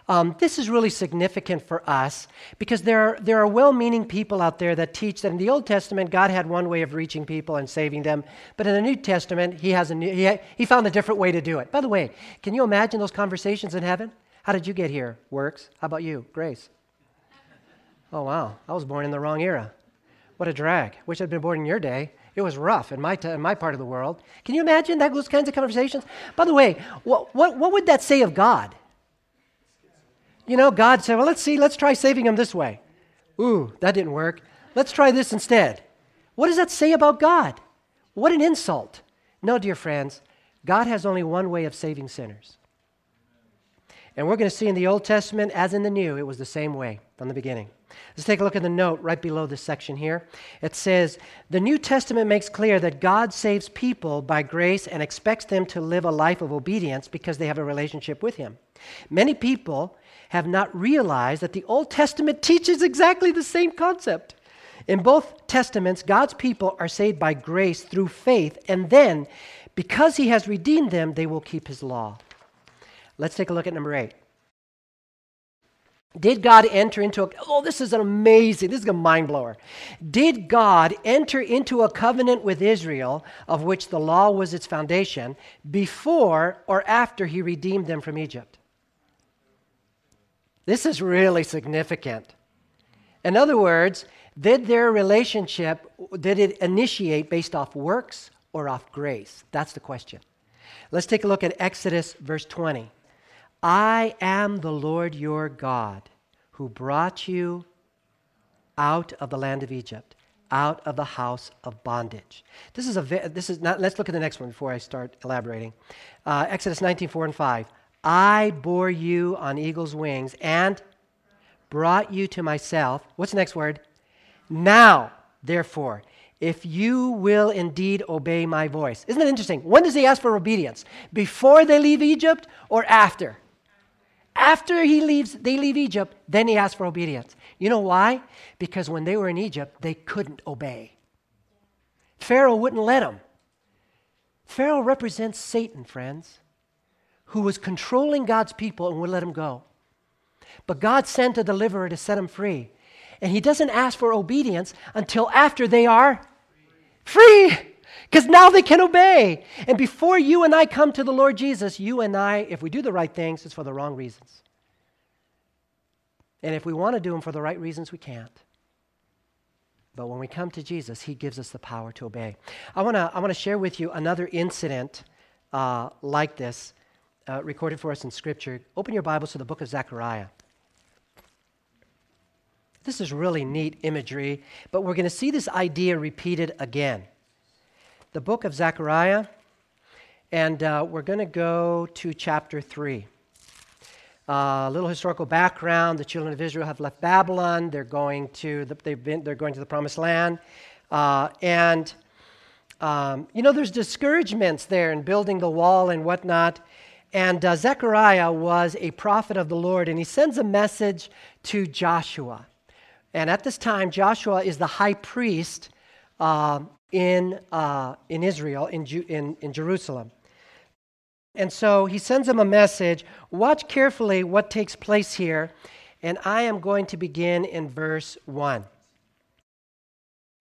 Um, this is really significant for us because there are, there are well meaning people out there that teach that in the Old Testament, God had one way of reaching people and saving them, but in the New Testament, He, has a new, he, he found a different way to do it. By the way, can you imagine those conversations in heaven? How did you get here? Works. How about you? Grace. Oh, wow. I was born in the wrong era. What a drag. Wish I'd been born in your day. It was rough in my, t- in my part of the world. Can you imagine that, those kinds of conversations? By the way, what, what, what would that say of God? You know, God said, well, let's see, let's try saving him this way. Ooh, that didn't work. Let's try this instead. What does that say about God? What an insult. No, dear friends, God has only one way of saving sinners. And we're going to see in the Old Testament, as in the New, it was the same way from the beginning. Let's take a look at the note right below this section here. It says, The New Testament makes clear that God saves people by grace and expects them to live a life of obedience because they have a relationship with Him. Many people have not realized that the Old Testament teaches exactly the same concept. In both testaments, God's people are saved by grace through faith, and then, because He has redeemed them, they will keep His law. Let's take a look at number eight. Did God enter into a oh this is an amazing this is a mind blower. Did God enter into a covenant with Israel of which the law was its foundation before or after he redeemed them from Egypt? This is really significant. In other words, did their relationship did it initiate based off works or off grace? That's the question. Let's take a look at Exodus verse 20. I am the Lord your God who brought you out of the land of Egypt, out of the house of bondage. This is a this is not. Let's look at the next one before I start elaborating. Uh, Exodus 19, 4 and 5. I bore you on eagle's wings and brought you to myself. What's the next word? Now, therefore, if you will indeed obey my voice. Isn't it interesting? When does he ask for obedience? Before they leave Egypt or after? After he leaves, they leave Egypt, then he asks for obedience. You know why? Because when they were in Egypt, they couldn't obey. Pharaoh wouldn't let them. Pharaoh represents Satan, friends, who was controlling God's people and would let them go. But God sent a deliverer to set them free. And he doesn't ask for obedience until after they are free. Because now they can obey. And before you and I come to the Lord Jesus, you and I, if we do the right things, it's for the wrong reasons. And if we want to do them for the right reasons, we can't. But when we come to Jesus, He gives us the power to obey. I want to I wanna share with you another incident uh, like this, uh, recorded for us in Scripture. Open your Bibles to the book of Zechariah. This is really neat imagery, but we're going to see this idea repeated again the book of Zechariah, and uh, we're going to go to chapter 3. Uh, a little historical background: the children of Israel have left Babylon. They're going to the, they've been they're going to the Promised Land, uh, and um, you know there's discouragements there in building the wall and whatnot. And uh, Zechariah was a prophet of the Lord, and he sends a message to Joshua. And at this time, Joshua is the high priest uh, in, uh, in Israel, in, Ju- in, in Jerusalem. And so he sends him a message. Watch carefully what takes place here. And I am going to begin in verse 1.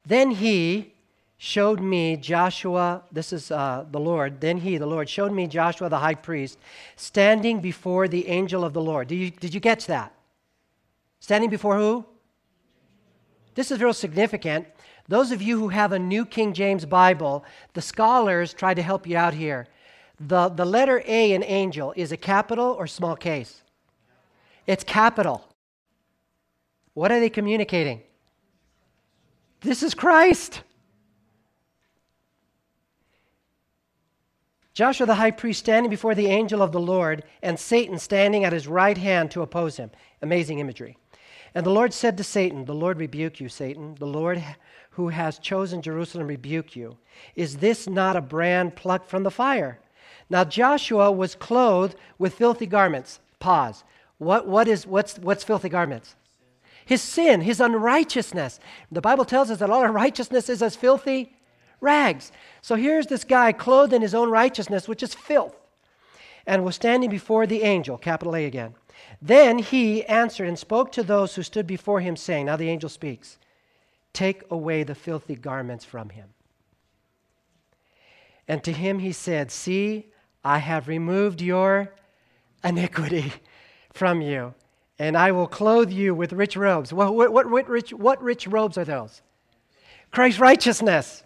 Then he showed me Joshua, this is uh, the Lord, then he, the Lord, showed me Joshua the high priest standing before the angel of the Lord. Did you, did you catch that? Standing before who? This is real significant those of you who have a New King James Bible, the scholars try to help you out here. The, the letter A in angel is a capital or small case? It's capital. What are they communicating? This is Christ. Joshua the high priest standing before the angel of the Lord, and Satan standing at his right hand to oppose him. Amazing imagery. And the Lord said to Satan, The Lord rebuke you, Satan. The Lord who has chosen Jerusalem rebuke you. Is this not a brand plucked from the fire? Now Joshua was clothed with filthy garments. Pause. What, what is, what's, what's filthy garments? His sin, his unrighteousness. The Bible tells us that all our righteousness is as filthy rags. So here's this guy clothed in his own righteousness, which is filth, and was standing before the angel, capital A again. Then he answered and spoke to those who stood before him, saying, Now the angel speaks. Take away the filthy garments from him. And to him he said, See, I have removed your iniquity. from you, and I will clothe you with rich robes. Well, what, what, what, rich, what rich robes are those? Christ's righteousness.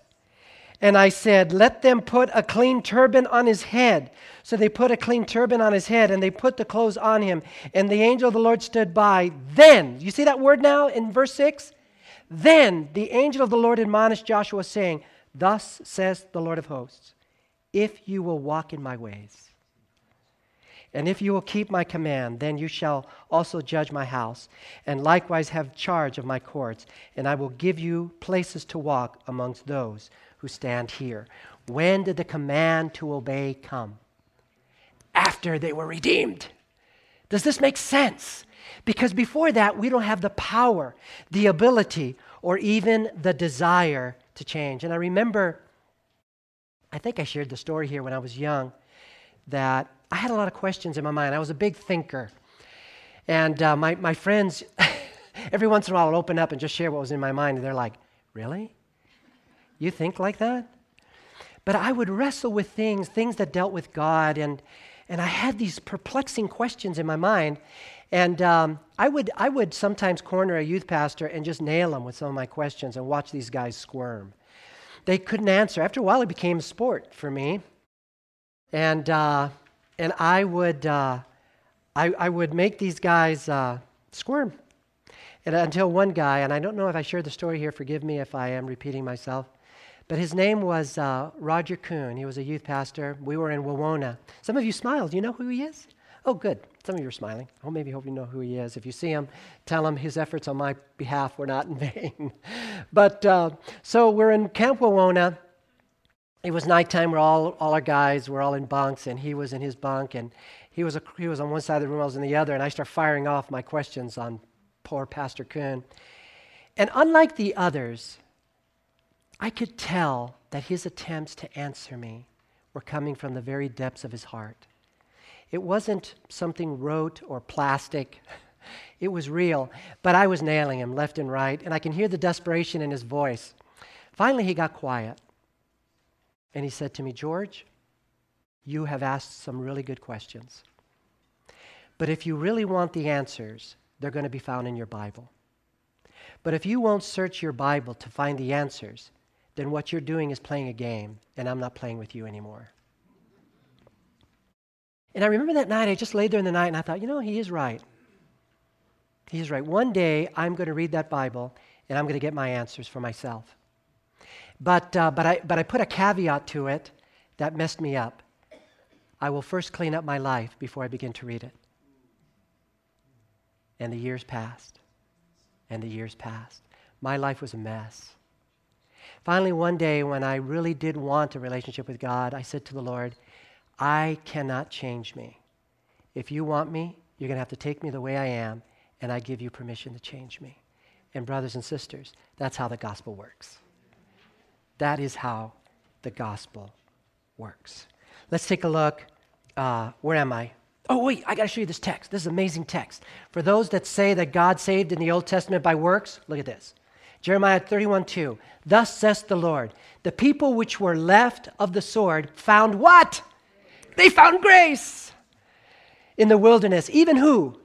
And I said, Let them put a clean turban on his head. So they put a clean turban on his head and they put the clothes on him. And the angel of the Lord stood by. Then, you see that word now in verse 6? Then the angel of the Lord admonished Joshua, saying, Thus says the Lord of hosts, if you will walk in my ways, and if you will keep my command, then you shall also judge my house, and likewise have charge of my courts, and I will give you places to walk amongst those who stand here. When did the command to obey come? After they were redeemed. Does this make sense? Because before that, we don't have the power, the ability, or even the desire to change. And I remember, I think I shared the story here when I was young, that I had a lot of questions in my mind. I was a big thinker. And uh, my, my friends, every once in a while, would open up and just share what was in my mind. And they're like, Really? You think like that? But I would wrestle with things, things that dealt with God. And, and I had these perplexing questions in my mind. And um, I, would, I would sometimes corner a youth pastor and just nail him with some of my questions and watch these guys squirm. They couldn't answer. After a while, it became a sport for me. And, uh, and I, would, uh, I, I would make these guys uh, squirm. And until one guy, and I don't know if I shared the story here, forgive me if I am repeating myself, but his name was uh, Roger Kuhn. He was a youth pastor. We were in Wawona. Some of you smiled. You know who he is? Oh, good. Some of you are smiling. Oh, maybe hope you know who he is. If you see him, tell him his efforts on my behalf were not in vain. but uh, so we're in Camp Wawona. It was nighttime. We're all, all our guys were all in bunks, and he was in his bunk, and he was, a, he was on one side of the room, I was on the other, and I start firing off my questions on poor Pastor Kuhn. And unlike the others, I could tell that his attempts to answer me were coming from the very depths of his heart. It wasn't something rote or plastic. It was real, but I was nailing him left and right, and I can hear the desperation in his voice. Finally, he got quiet, and he said to me, George, you have asked some really good questions. But if you really want the answers, they're going to be found in your Bible. But if you won't search your Bible to find the answers, then what you're doing is playing a game, and I'm not playing with you anymore. And I remember that night, I just laid there in the night and I thought, you know, he is right. He is right. One day I'm going to read that Bible and I'm going to get my answers for myself. But, uh, but, I, but I put a caveat to it that messed me up. I will first clean up my life before I begin to read it. And the years passed. And the years passed. My life was a mess. Finally, one day when I really did want a relationship with God, I said to the Lord, I cannot change me. If you want me, you're going to have to take me the way I am, and I give you permission to change me. And, brothers and sisters, that's how the gospel works. That is how the gospel works. Let's take a look. Uh, where am I? Oh, wait, I got to show you this text. This is amazing text. For those that say that God saved in the Old Testament by works, look at this. Jeremiah 31 2. Thus says the Lord, the people which were left of the sword found what? They found grace in the wilderness. Even who?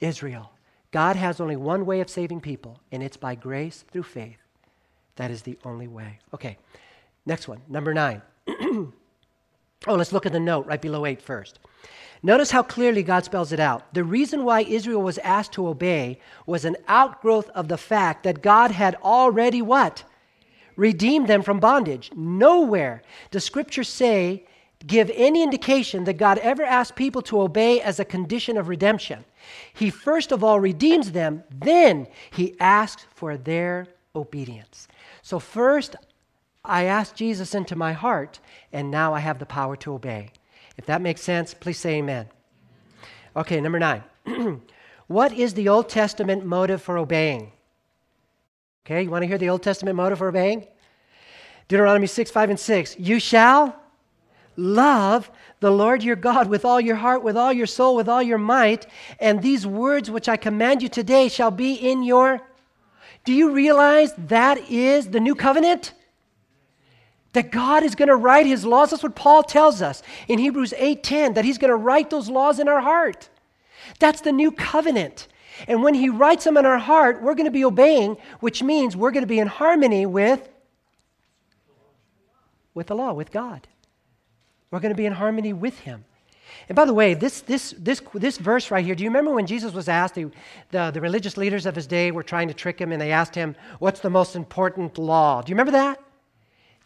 Israel. God has only one way of saving people, and it's by grace through faith. That is the only way. Okay, next one, number nine. oh, let's look at the note right below eight first. Notice how clearly God spells it out. The reason why Israel was asked to obey was an outgrowth of the fact that God had already what? Redeemed them from bondage. Nowhere does Scripture say give any indication that God ever asked people to obey as a condition of redemption. He first of all redeems them, then he asks for their obedience. So, first, I asked Jesus into my heart, and now I have the power to obey. If that makes sense, please say amen. Okay, number nine. what is the Old Testament motive for obeying? Okay, you want to hear the Old Testament motive for obeying? Deuteronomy 6, 5, and 6. You shall Love the Lord your God with all your heart, with all your soul, with all your might. And these words which I command you today shall be in your. Do you realize that is the new covenant? That God is going to write his laws. That's what Paul tells us in Hebrews 8:10, that he's going to write those laws in our heart. That's the new covenant. And when He writes them in our heart, we're going to be obeying, which means we're going to be in harmony with, with the law, with God. We're going to be in harmony with Him. And by the way, this, this, this, this verse right here, do you remember when Jesus was asked, the, the, the religious leaders of his day were trying to trick him and they asked him, What's the most important law? Do you remember that?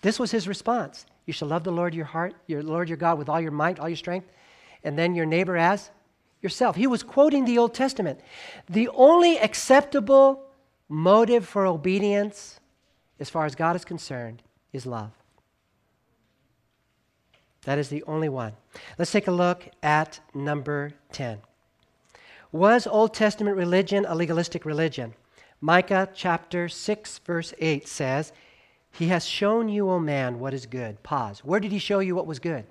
This was his response. You shall love the Lord your heart, your Lord your God with all your might, all your strength, and then your neighbor as yourself. He was quoting the Old Testament. The only acceptable motive for obedience, as far as God is concerned, is love. That is the only one. Let's take a look at number 10. Was Old Testament religion a legalistic religion? Micah chapter 6, verse 8 says, He has shown you, O man, what is good. Pause. Where did He show you what was good?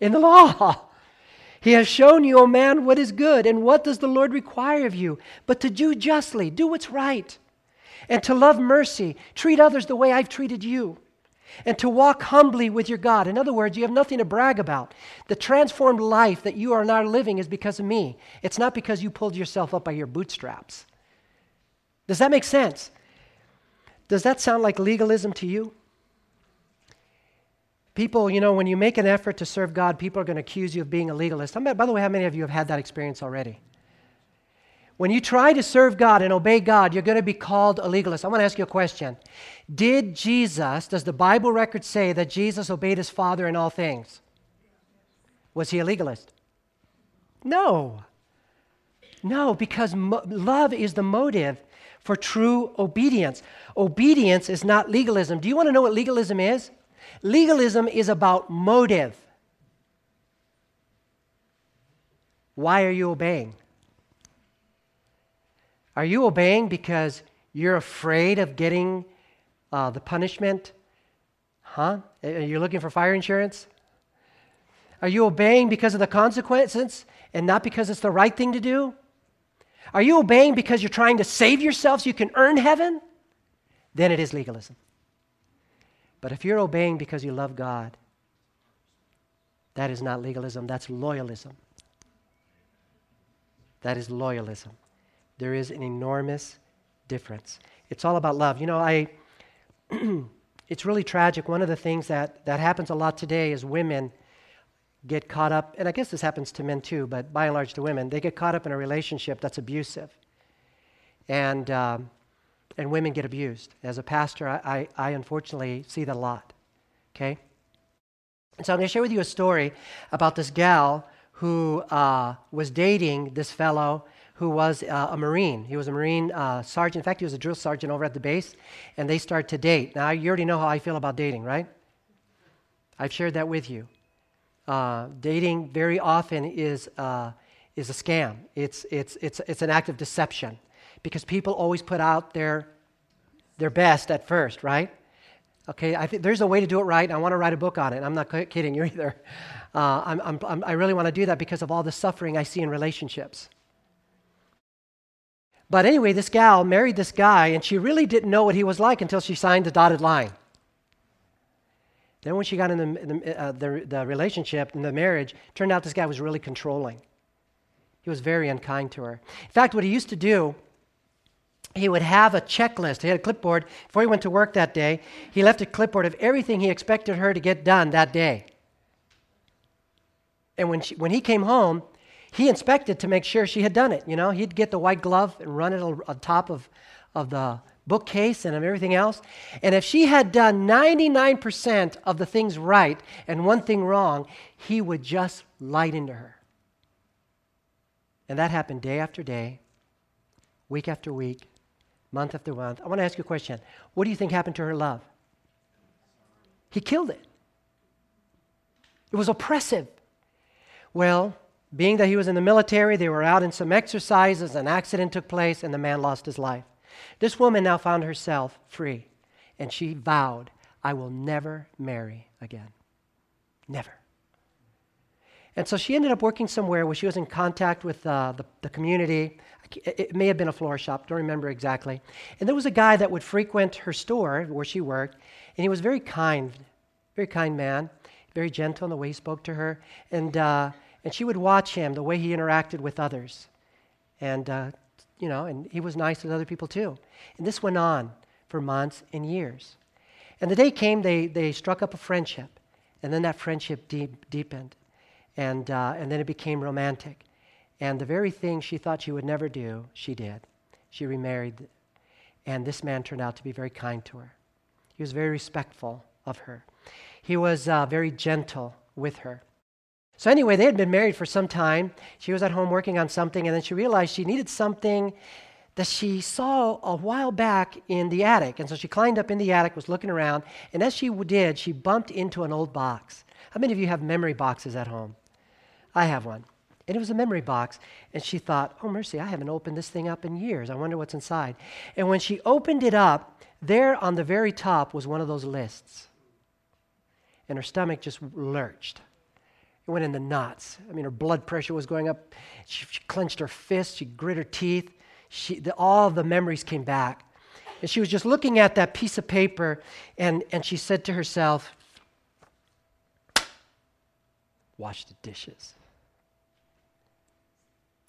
In the law. He has shown you, O man, what is good. And what does the Lord require of you? But to do justly, do what's right, and to love mercy, treat others the way I've treated you and to walk humbly with your God. In other words, you have nothing to brag about. The transformed life that you are now living is because of me. It's not because you pulled yourself up by your bootstraps. Does that make sense? Does that sound like legalism to you? People, you know, when you make an effort to serve God, people are going to accuse you of being a legalist. by the way, how many of you have had that experience already? When you try to serve God and obey God, you're going to be called a legalist. I want to ask you a question. Did Jesus, does the Bible record say that Jesus obeyed his Father in all things? Was he a legalist? No. No, because mo- love is the motive for true obedience. Obedience is not legalism. Do you want to know what legalism is? Legalism is about motive. Why are you obeying? Are you obeying because you're afraid of getting uh, the punishment? Huh? Are you looking for fire insurance? Are you obeying because of the consequences and not because it's the right thing to do? Are you obeying because you're trying to save yourself so you can earn heaven? Then it is legalism. But if you're obeying because you love God, that is not legalism, that's loyalism. That is loyalism. There is an enormous difference. It's all about love. You know, I it's really tragic. One of the things that, that happens a lot today is women get caught up, and I guess this happens to men too, but by and large to women, they get caught up in a relationship that's abusive. And, um, and women get abused. As a pastor, I, I, I unfortunately see that a lot. Okay? And so I'm going to share with you a story about this gal who uh, was dating this fellow who was uh, a Marine. He was a Marine uh, sergeant. In fact, he was a drill sergeant over at the base, and they start to date. Now, you already know how I feel about dating, right? I've shared that with you. Uh, dating very often is, uh, is a scam, it's, it's, it's, it's an act of deception because people always put out their, their best at first, right? Okay, I think there's a way to do it right. I want to write a book on it. I'm not kidding you either. Uh, I'm, I'm, I'm, i really want to do that because of all the suffering I see in relationships. But anyway, this gal married this guy, and she really didn't know what he was like until she signed the dotted line. Then, when she got in the, the, uh, the, the relationship and the marriage, turned out this guy was really controlling. He was very unkind to her. In fact, what he used to do, he would have a checklist. He had a clipboard. Before he went to work that day, he left a clipboard of everything he expected her to get done that day. And when, she, when he came home, he inspected to make sure she had done it. You know, he'd get the white glove and run it on top of, of the bookcase and everything else. And if she had done 99% of the things right and one thing wrong, he would just light into her. And that happened day after day, week after week, month after month. I want to ask you a question. What do you think happened to her love? He killed it. It was oppressive. Well, being that he was in the military, they were out in some exercises, an accident took place, and the man lost his life. This woman now found herself free, and she vowed, I will never marry again. Never. And so she ended up working somewhere where she was in contact with uh, the, the community. It may have been a floor shop, don't remember exactly. And there was a guy that would frequent her store where she worked, and he was very kind, very kind man, very gentle in the way he spoke to her. And uh, And she would watch him, the way he interacted with others. And, uh, you know, and he was nice to other people too. And this went on for months and years. And the day came, they, they struck up a friendship. And then that friendship deep, deepened. And, uh, and then it became romantic. And the very thing she thought she would never do, she did. She remarried. And this man turned out to be very kind to her. He was very respectful of her. He was uh, very gentle with her. So, anyway, they had been married for some time. She was at home working on something, and then she realized she needed something that she saw a while back in the attic. And so she climbed up in the attic, was looking around, and as she did, she bumped into an old box. How many of you have memory boxes at home? I have one. And it was a memory box. And she thought, oh, mercy, I haven't opened this thing up in years. I wonder what's inside. And when she opened it up, there on the very top was one of those lists. And her stomach just lurched. It went into knots. I mean, her blood pressure was going up. She, she clenched her fists. She grit her teeth. She, the, all the memories came back. And she was just looking at that piece of paper, and, and she said to herself, Wash the dishes.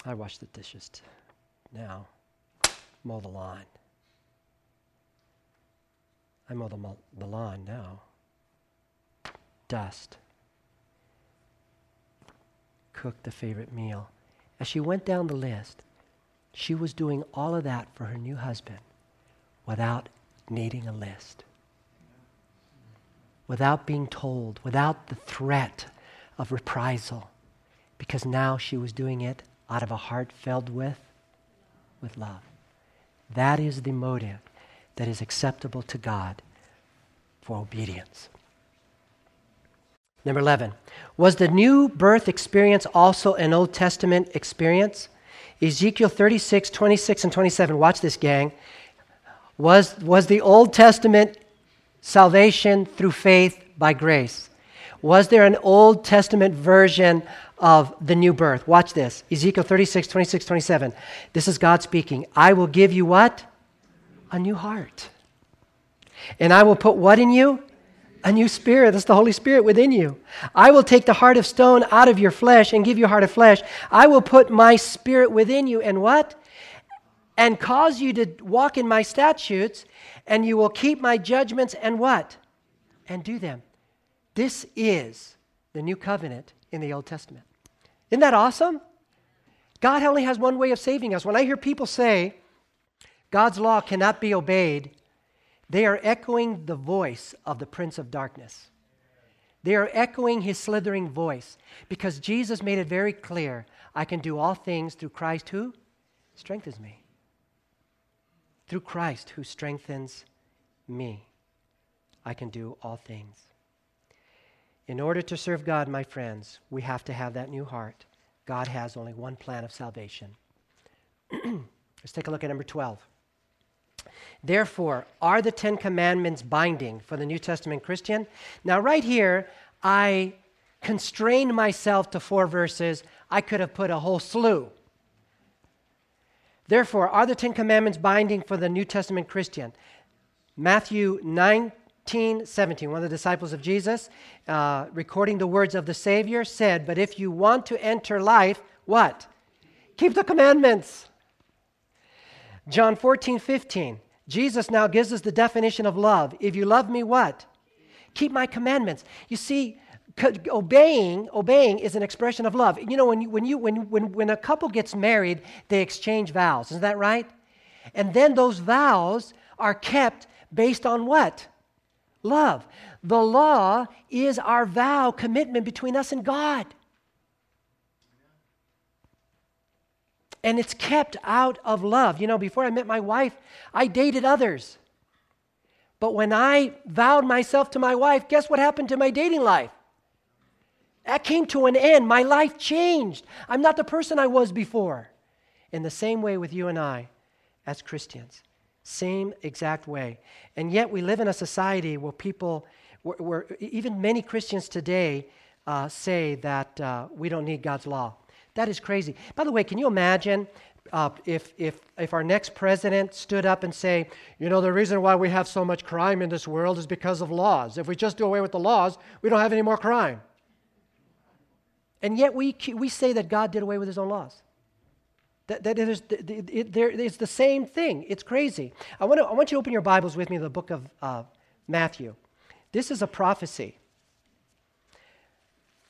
I wash the dishes now. Mow the lawn. I mow the, the lawn now. Dust. Cook the favorite meal. As she went down the list, she was doing all of that for her new husband without needing a list, without being told, without the threat of reprisal, because now she was doing it out of a heart filled with with love. That is the motive that is acceptable to God for obedience. Number 11. Was the new birth experience also an Old Testament experience? Ezekiel 36, 26, and 27. Watch this, gang. Was, was the Old Testament salvation through faith by grace? Was there an Old Testament version of the new birth? Watch this Ezekiel 36, 26, 27. This is God speaking. I will give you what? A new heart. And I will put what in you? A new spirit. That's the Holy Spirit within you. I will take the heart of stone out of your flesh and give you heart of flesh. I will put my spirit within you and what? And cause you to walk in my statutes, and you will keep my judgments and what? And do them. This is the new covenant in the Old Testament. Isn't that awesome? God only has one way of saving us. When I hear people say God's law cannot be obeyed, they are echoing the voice of the Prince of Darkness. They are echoing his slithering voice because Jesus made it very clear I can do all things through Christ who strengthens me. Through Christ who strengthens me, I can do all things. In order to serve God, my friends, we have to have that new heart. God has only one plan of salvation. Let's take a look at number 12. Therefore, are the Ten Commandments binding for the New Testament Christian? Now, right here, I constrained myself to four verses. I could have put a whole slew. Therefore, are the Ten Commandments binding for the New Testament Christian? Matthew 19, 17, one of the disciples of Jesus, uh, recording the words of the Savior, said, But if you want to enter life, what? Keep the commandments. John 14, 15. Jesus now gives us the definition of love. If you love me, what? Keep my commandments. You see, obeying obeying is an expression of love. You know, when you, when you when when when a couple gets married, they exchange vows. Isn't that right? And then those vows are kept based on what? Love. The law is our vow commitment between us and God. And it's kept out of love. You know, before I met my wife, I dated others. But when I vowed myself to my wife, guess what happened to my dating life? That came to an end. My life changed. I'm not the person I was before. In the same way with you and I as Christians. Same exact way. And yet we live in a society where people, where, where even many Christians today uh, say that uh, we don't need God's law. That is crazy. By the way, can you imagine uh, if, if, if our next president stood up and say, you know, the reason why we have so much crime in this world is because of laws. If we just do away with the laws, we don't have any more crime. And yet we, we say that God did away with his own laws. That, that it is, it, there, it's the same thing. It's crazy. I want, to, I want you to open your Bibles with me to the book of uh, Matthew. This is a prophecy.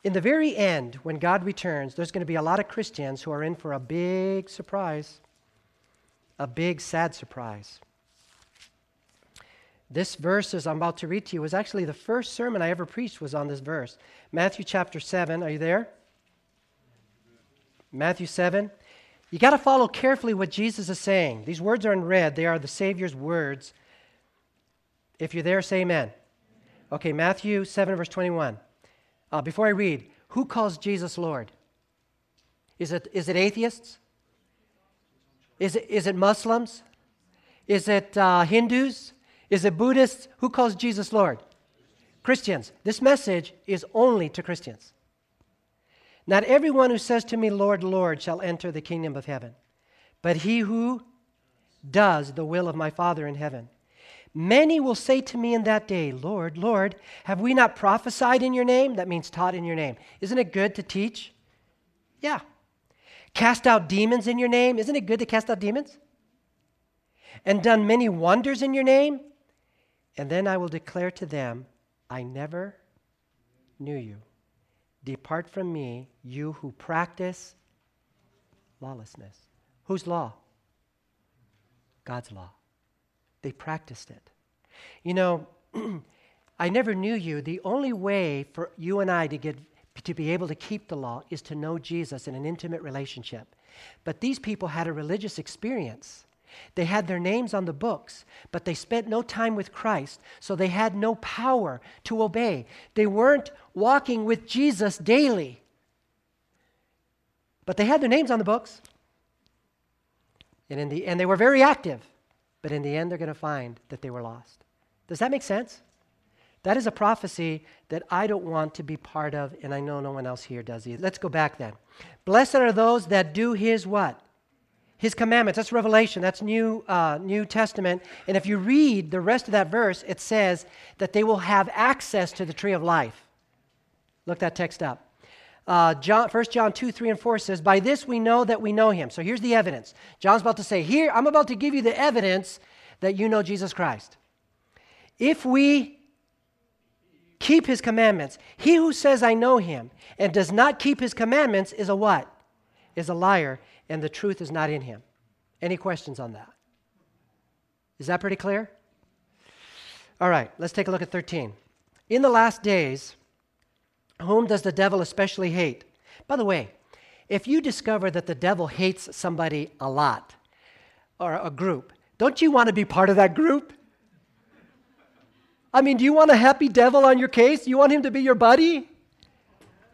In the very end, when God returns, there's going to be a lot of Christians who are in for a big surprise, a big, sad surprise. This verse, as I'm about to read to you, was actually the first sermon I ever preached was on this verse. Matthew chapter 7. Are you there? Matthew 7. You got to follow carefully what Jesus is saying. These words are in red, they are the Savior's words. If you're there, say amen. Okay, Matthew 7, verse 21. Uh, before I read, who calls Jesus Lord? Is it, is it atheists? Is it, is it Muslims? Is it uh, Hindus? Is it Buddhists? Who calls Jesus Lord? Christians. This message is only to Christians. Not everyone who says to me, Lord, Lord, shall enter the kingdom of heaven, but he who does the will of my Father in heaven. Many will say to me in that day, Lord, Lord, have we not prophesied in your name? That means taught in your name. Isn't it good to teach? Yeah. Cast out demons in your name? Isn't it good to cast out demons? And done many wonders in your name? And then I will declare to them, I never knew you. Depart from me, you who practice lawlessness. Whose law? God's law. They practiced it. You know, I never knew you. The only way for you and I to get to be able to keep the law is to know Jesus in an intimate relationship. But these people had a religious experience. They had their names on the books, but they spent no time with Christ, so they had no power to obey. They weren't walking with Jesus daily, but they had their names on the books. And, the, and they were very active, but in the end, they're going to find that they were lost. Does that make sense? That is a prophecy that I don't want to be part of, and I know no one else here does either. Let's go back then. Blessed are those that do his what? his commandments. That's Revelation. That's New, uh, New Testament. And if you read the rest of that verse, it says that they will have access to the tree of life. Look that text up. Uh, John, 1 John 2, 3, and 4 says, By this we know that we know him. So here's the evidence. John's about to say, Here, I'm about to give you the evidence that you know Jesus Christ. If we keep his commandments, he who says, I know him, and does not keep his commandments is a what? Is a liar, and the truth is not in him. Any questions on that? Is that pretty clear? All right, let's take a look at 13. In the last days, whom does the devil especially hate? By the way, if you discover that the devil hates somebody a lot or a group, don't you want to be part of that group? I mean, do you want a happy devil on your case? You want him to be your buddy?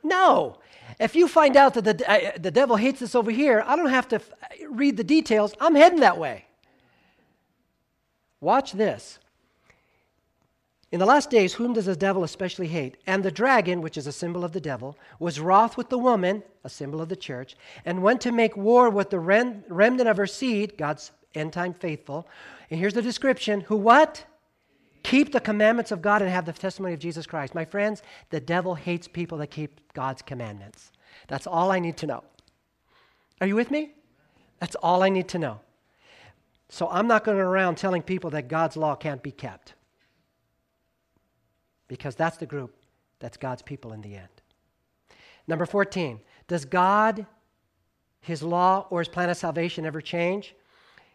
No. If you find out that the, uh, the devil hates us over here, I don't have to f- read the details. I'm heading that way. Watch this. In the last days, whom does the devil especially hate? And the dragon, which is a symbol of the devil, was wroth with the woman, a symbol of the church, and went to make war with the rem- remnant of her seed, God's end time faithful. And here's the description who what? Keep the commandments of God and have the testimony of Jesus Christ. My friends, the devil hates people that keep God's commandments. That's all I need to know. Are you with me? That's all I need to know. So I'm not going around telling people that God's law can't be kept. Because that's the group that's God's people in the end. Number 14, does God, his law, or his plan of salvation ever change?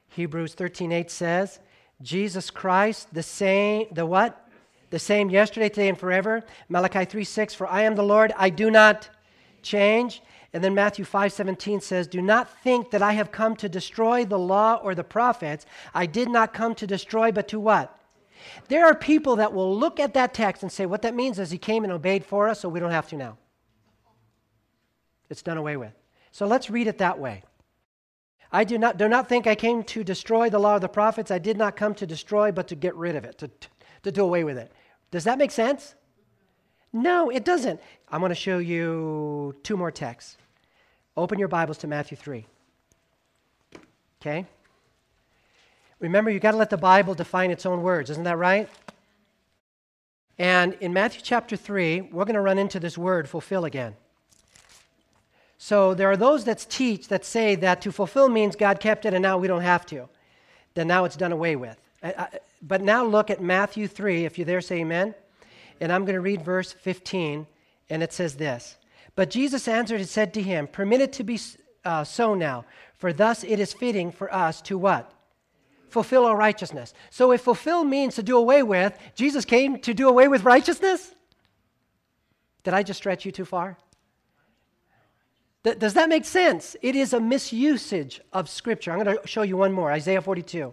Hebrews 13:8 says, Jesus Christ, the same, the what? The same yesterday, today, and forever. Malachi 3 6, for I am the Lord, I do not change. And then Matthew 5 17 says, Do not think that I have come to destroy the law or the prophets. I did not come to destroy, but to what? There are people that will look at that text and say, What that means is he came and obeyed for us, so we don't have to now. It's done away with. So let's read it that way. I do not, do not think I came to destroy the law of the prophets. I did not come to destroy, but to get rid of it, to, to do away with it. Does that make sense? No, it doesn't. I'm going to show you two more texts. Open your Bibles to Matthew 3. Okay? Remember, you've got to let the Bible define its own words. Isn't that right? And in Matthew chapter 3, we're going to run into this word fulfill again. So there are those that teach that say that to fulfill means God kept it and now we don't have to. Then now it's done away with. But now look at Matthew 3. If you're there, say amen. And I'm going to read verse 15, and it says this But Jesus answered and said to him, Permit it to be uh, so now, for thus it is fitting for us to what? Fulfill our righteousness. So if fulfill means to do away with, Jesus came to do away with righteousness? Did I just stretch you too far? Does that make sense? It is a misusage of Scripture. I'm going to show you one more Isaiah 42.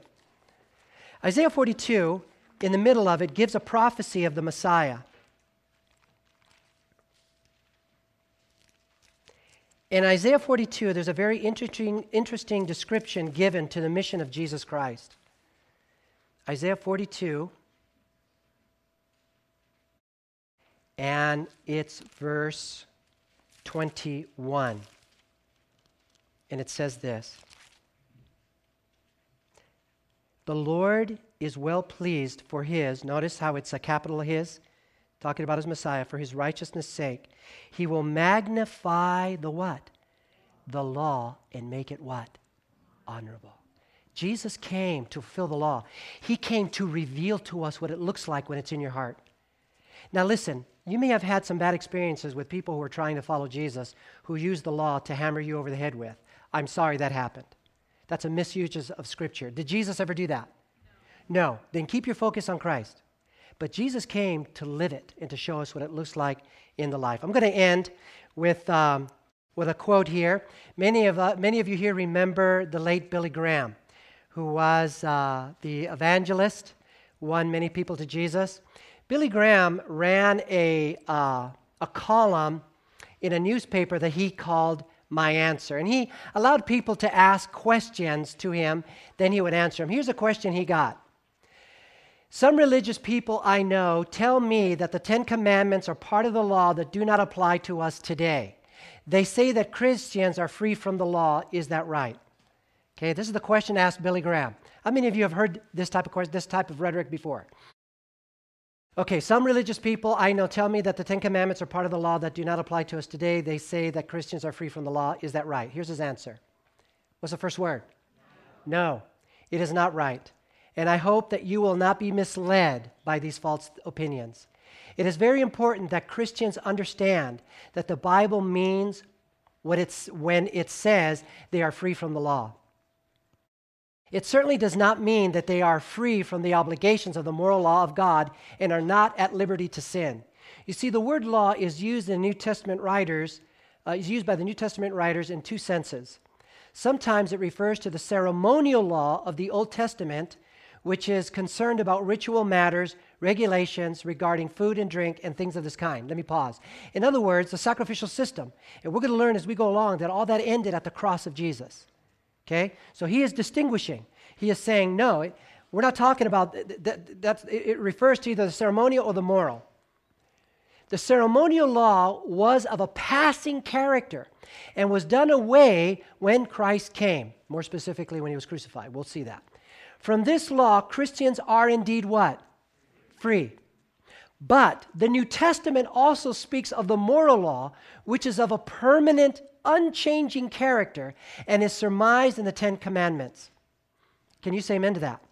Isaiah 42, in the middle of it, gives a prophecy of the Messiah. In Isaiah 42, there's a very interesting, interesting description given to the mission of Jesus Christ. Isaiah 42, and it's verse 21. And it says this The Lord is well pleased for his, notice how it's a capital his, talking about his Messiah, for his righteousness' sake. He will magnify the what? The law and make it what? Honorable. Jesus came to fulfill the law. He came to reveal to us what it looks like when it's in your heart. Now, listen, you may have had some bad experiences with people who are trying to follow Jesus who use the law to hammer you over the head with. I'm sorry that happened. That's a misuse of Scripture. Did Jesus ever do that? No. Then keep your focus on Christ. But Jesus came to live it and to show us what it looks like in the life. I'm going to end with, um, with a quote here. Many of, uh, many of you here remember the late Billy Graham, who was uh, the evangelist, won many people to Jesus. Billy Graham ran a, uh, a column in a newspaper that he called My Answer. And he allowed people to ask questions to him, then he would answer them. Here's a question he got some religious people I know tell me that the Ten Commandments are part of the law that do not apply to us today. They say that Christians are free from the law. Is that right? Okay, this is the question asked Billy Graham. How many of you have heard this type of this type of rhetoric before? Okay, some religious people I know tell me that the Ten Commandments are part of the law that do not apply to us today. They say that Christians are free from the law. Is that right? Here's his answer. What's the first word? No, no it is not right and I hope that you will not be misled by these false opinions. It is very important that Christians understand that the Bible means what it's when it says they are free from the law. It certainly does not mean that they are free from the obligations of the moral law of God and are not at liberty to sin. You see, the word law is used in New Testament writers, uh, is used by the New Testament writers in two senses. Sometimes it refers to the ceremonial law of the Old Testament which is concerned about ritual matters, regulations regarding food and drink, and things of this kind. Let me pause. In other words, the sacrificial system. And we're going to learn as we go along that all that ended at the cross of Jesus. Okay? So he is distinguishing. He is saying, no, we're not talking about that. that it refers to either the ceremonial or the moral. The ceremonial law was of a passing character and was done away when Christ came, more specifically when he was crucified. We'll see that. From this law, Christians are indeed what? Free. But the New Testament also speaks of the moral law, which is of a permanent, unchanging character and is surmised in the Ten Commandments. Can you say amen to that?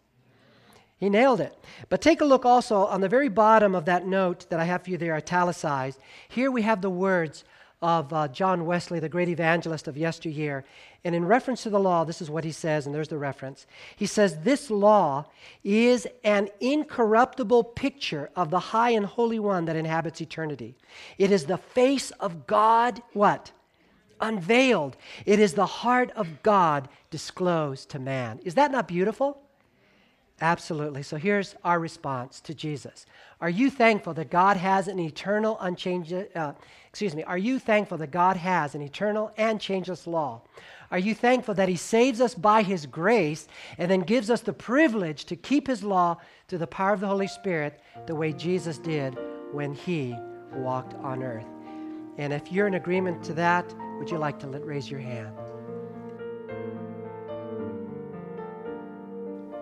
He nailed it. But take a look also on the very bottom of that note that I have for you there, italicized. Here we have the words of uh, John Wesley, the great evangelist of yesteryear. And in reference to the law, this is what he says, and there's the reference. He says, This law is an incorruptible picture of the high and holy one that inhabits eternity. It is the face of God, what? Unveiled. It is the heart of God disclosed to man. Is that not beautiful? Absolutely. So here's our response to Jesus. Are you thankful that God has an eternal, unchanging, uh, excuse me, are you thankful that God has an eternal and changeless law? Are you thankful that He saves us by His grace and then gives us the privilege to keep His law through the power of the Holy Spirit the way Jesus did when He walked on earth? And if you're in agreement to that, would you like to let, raise your hand?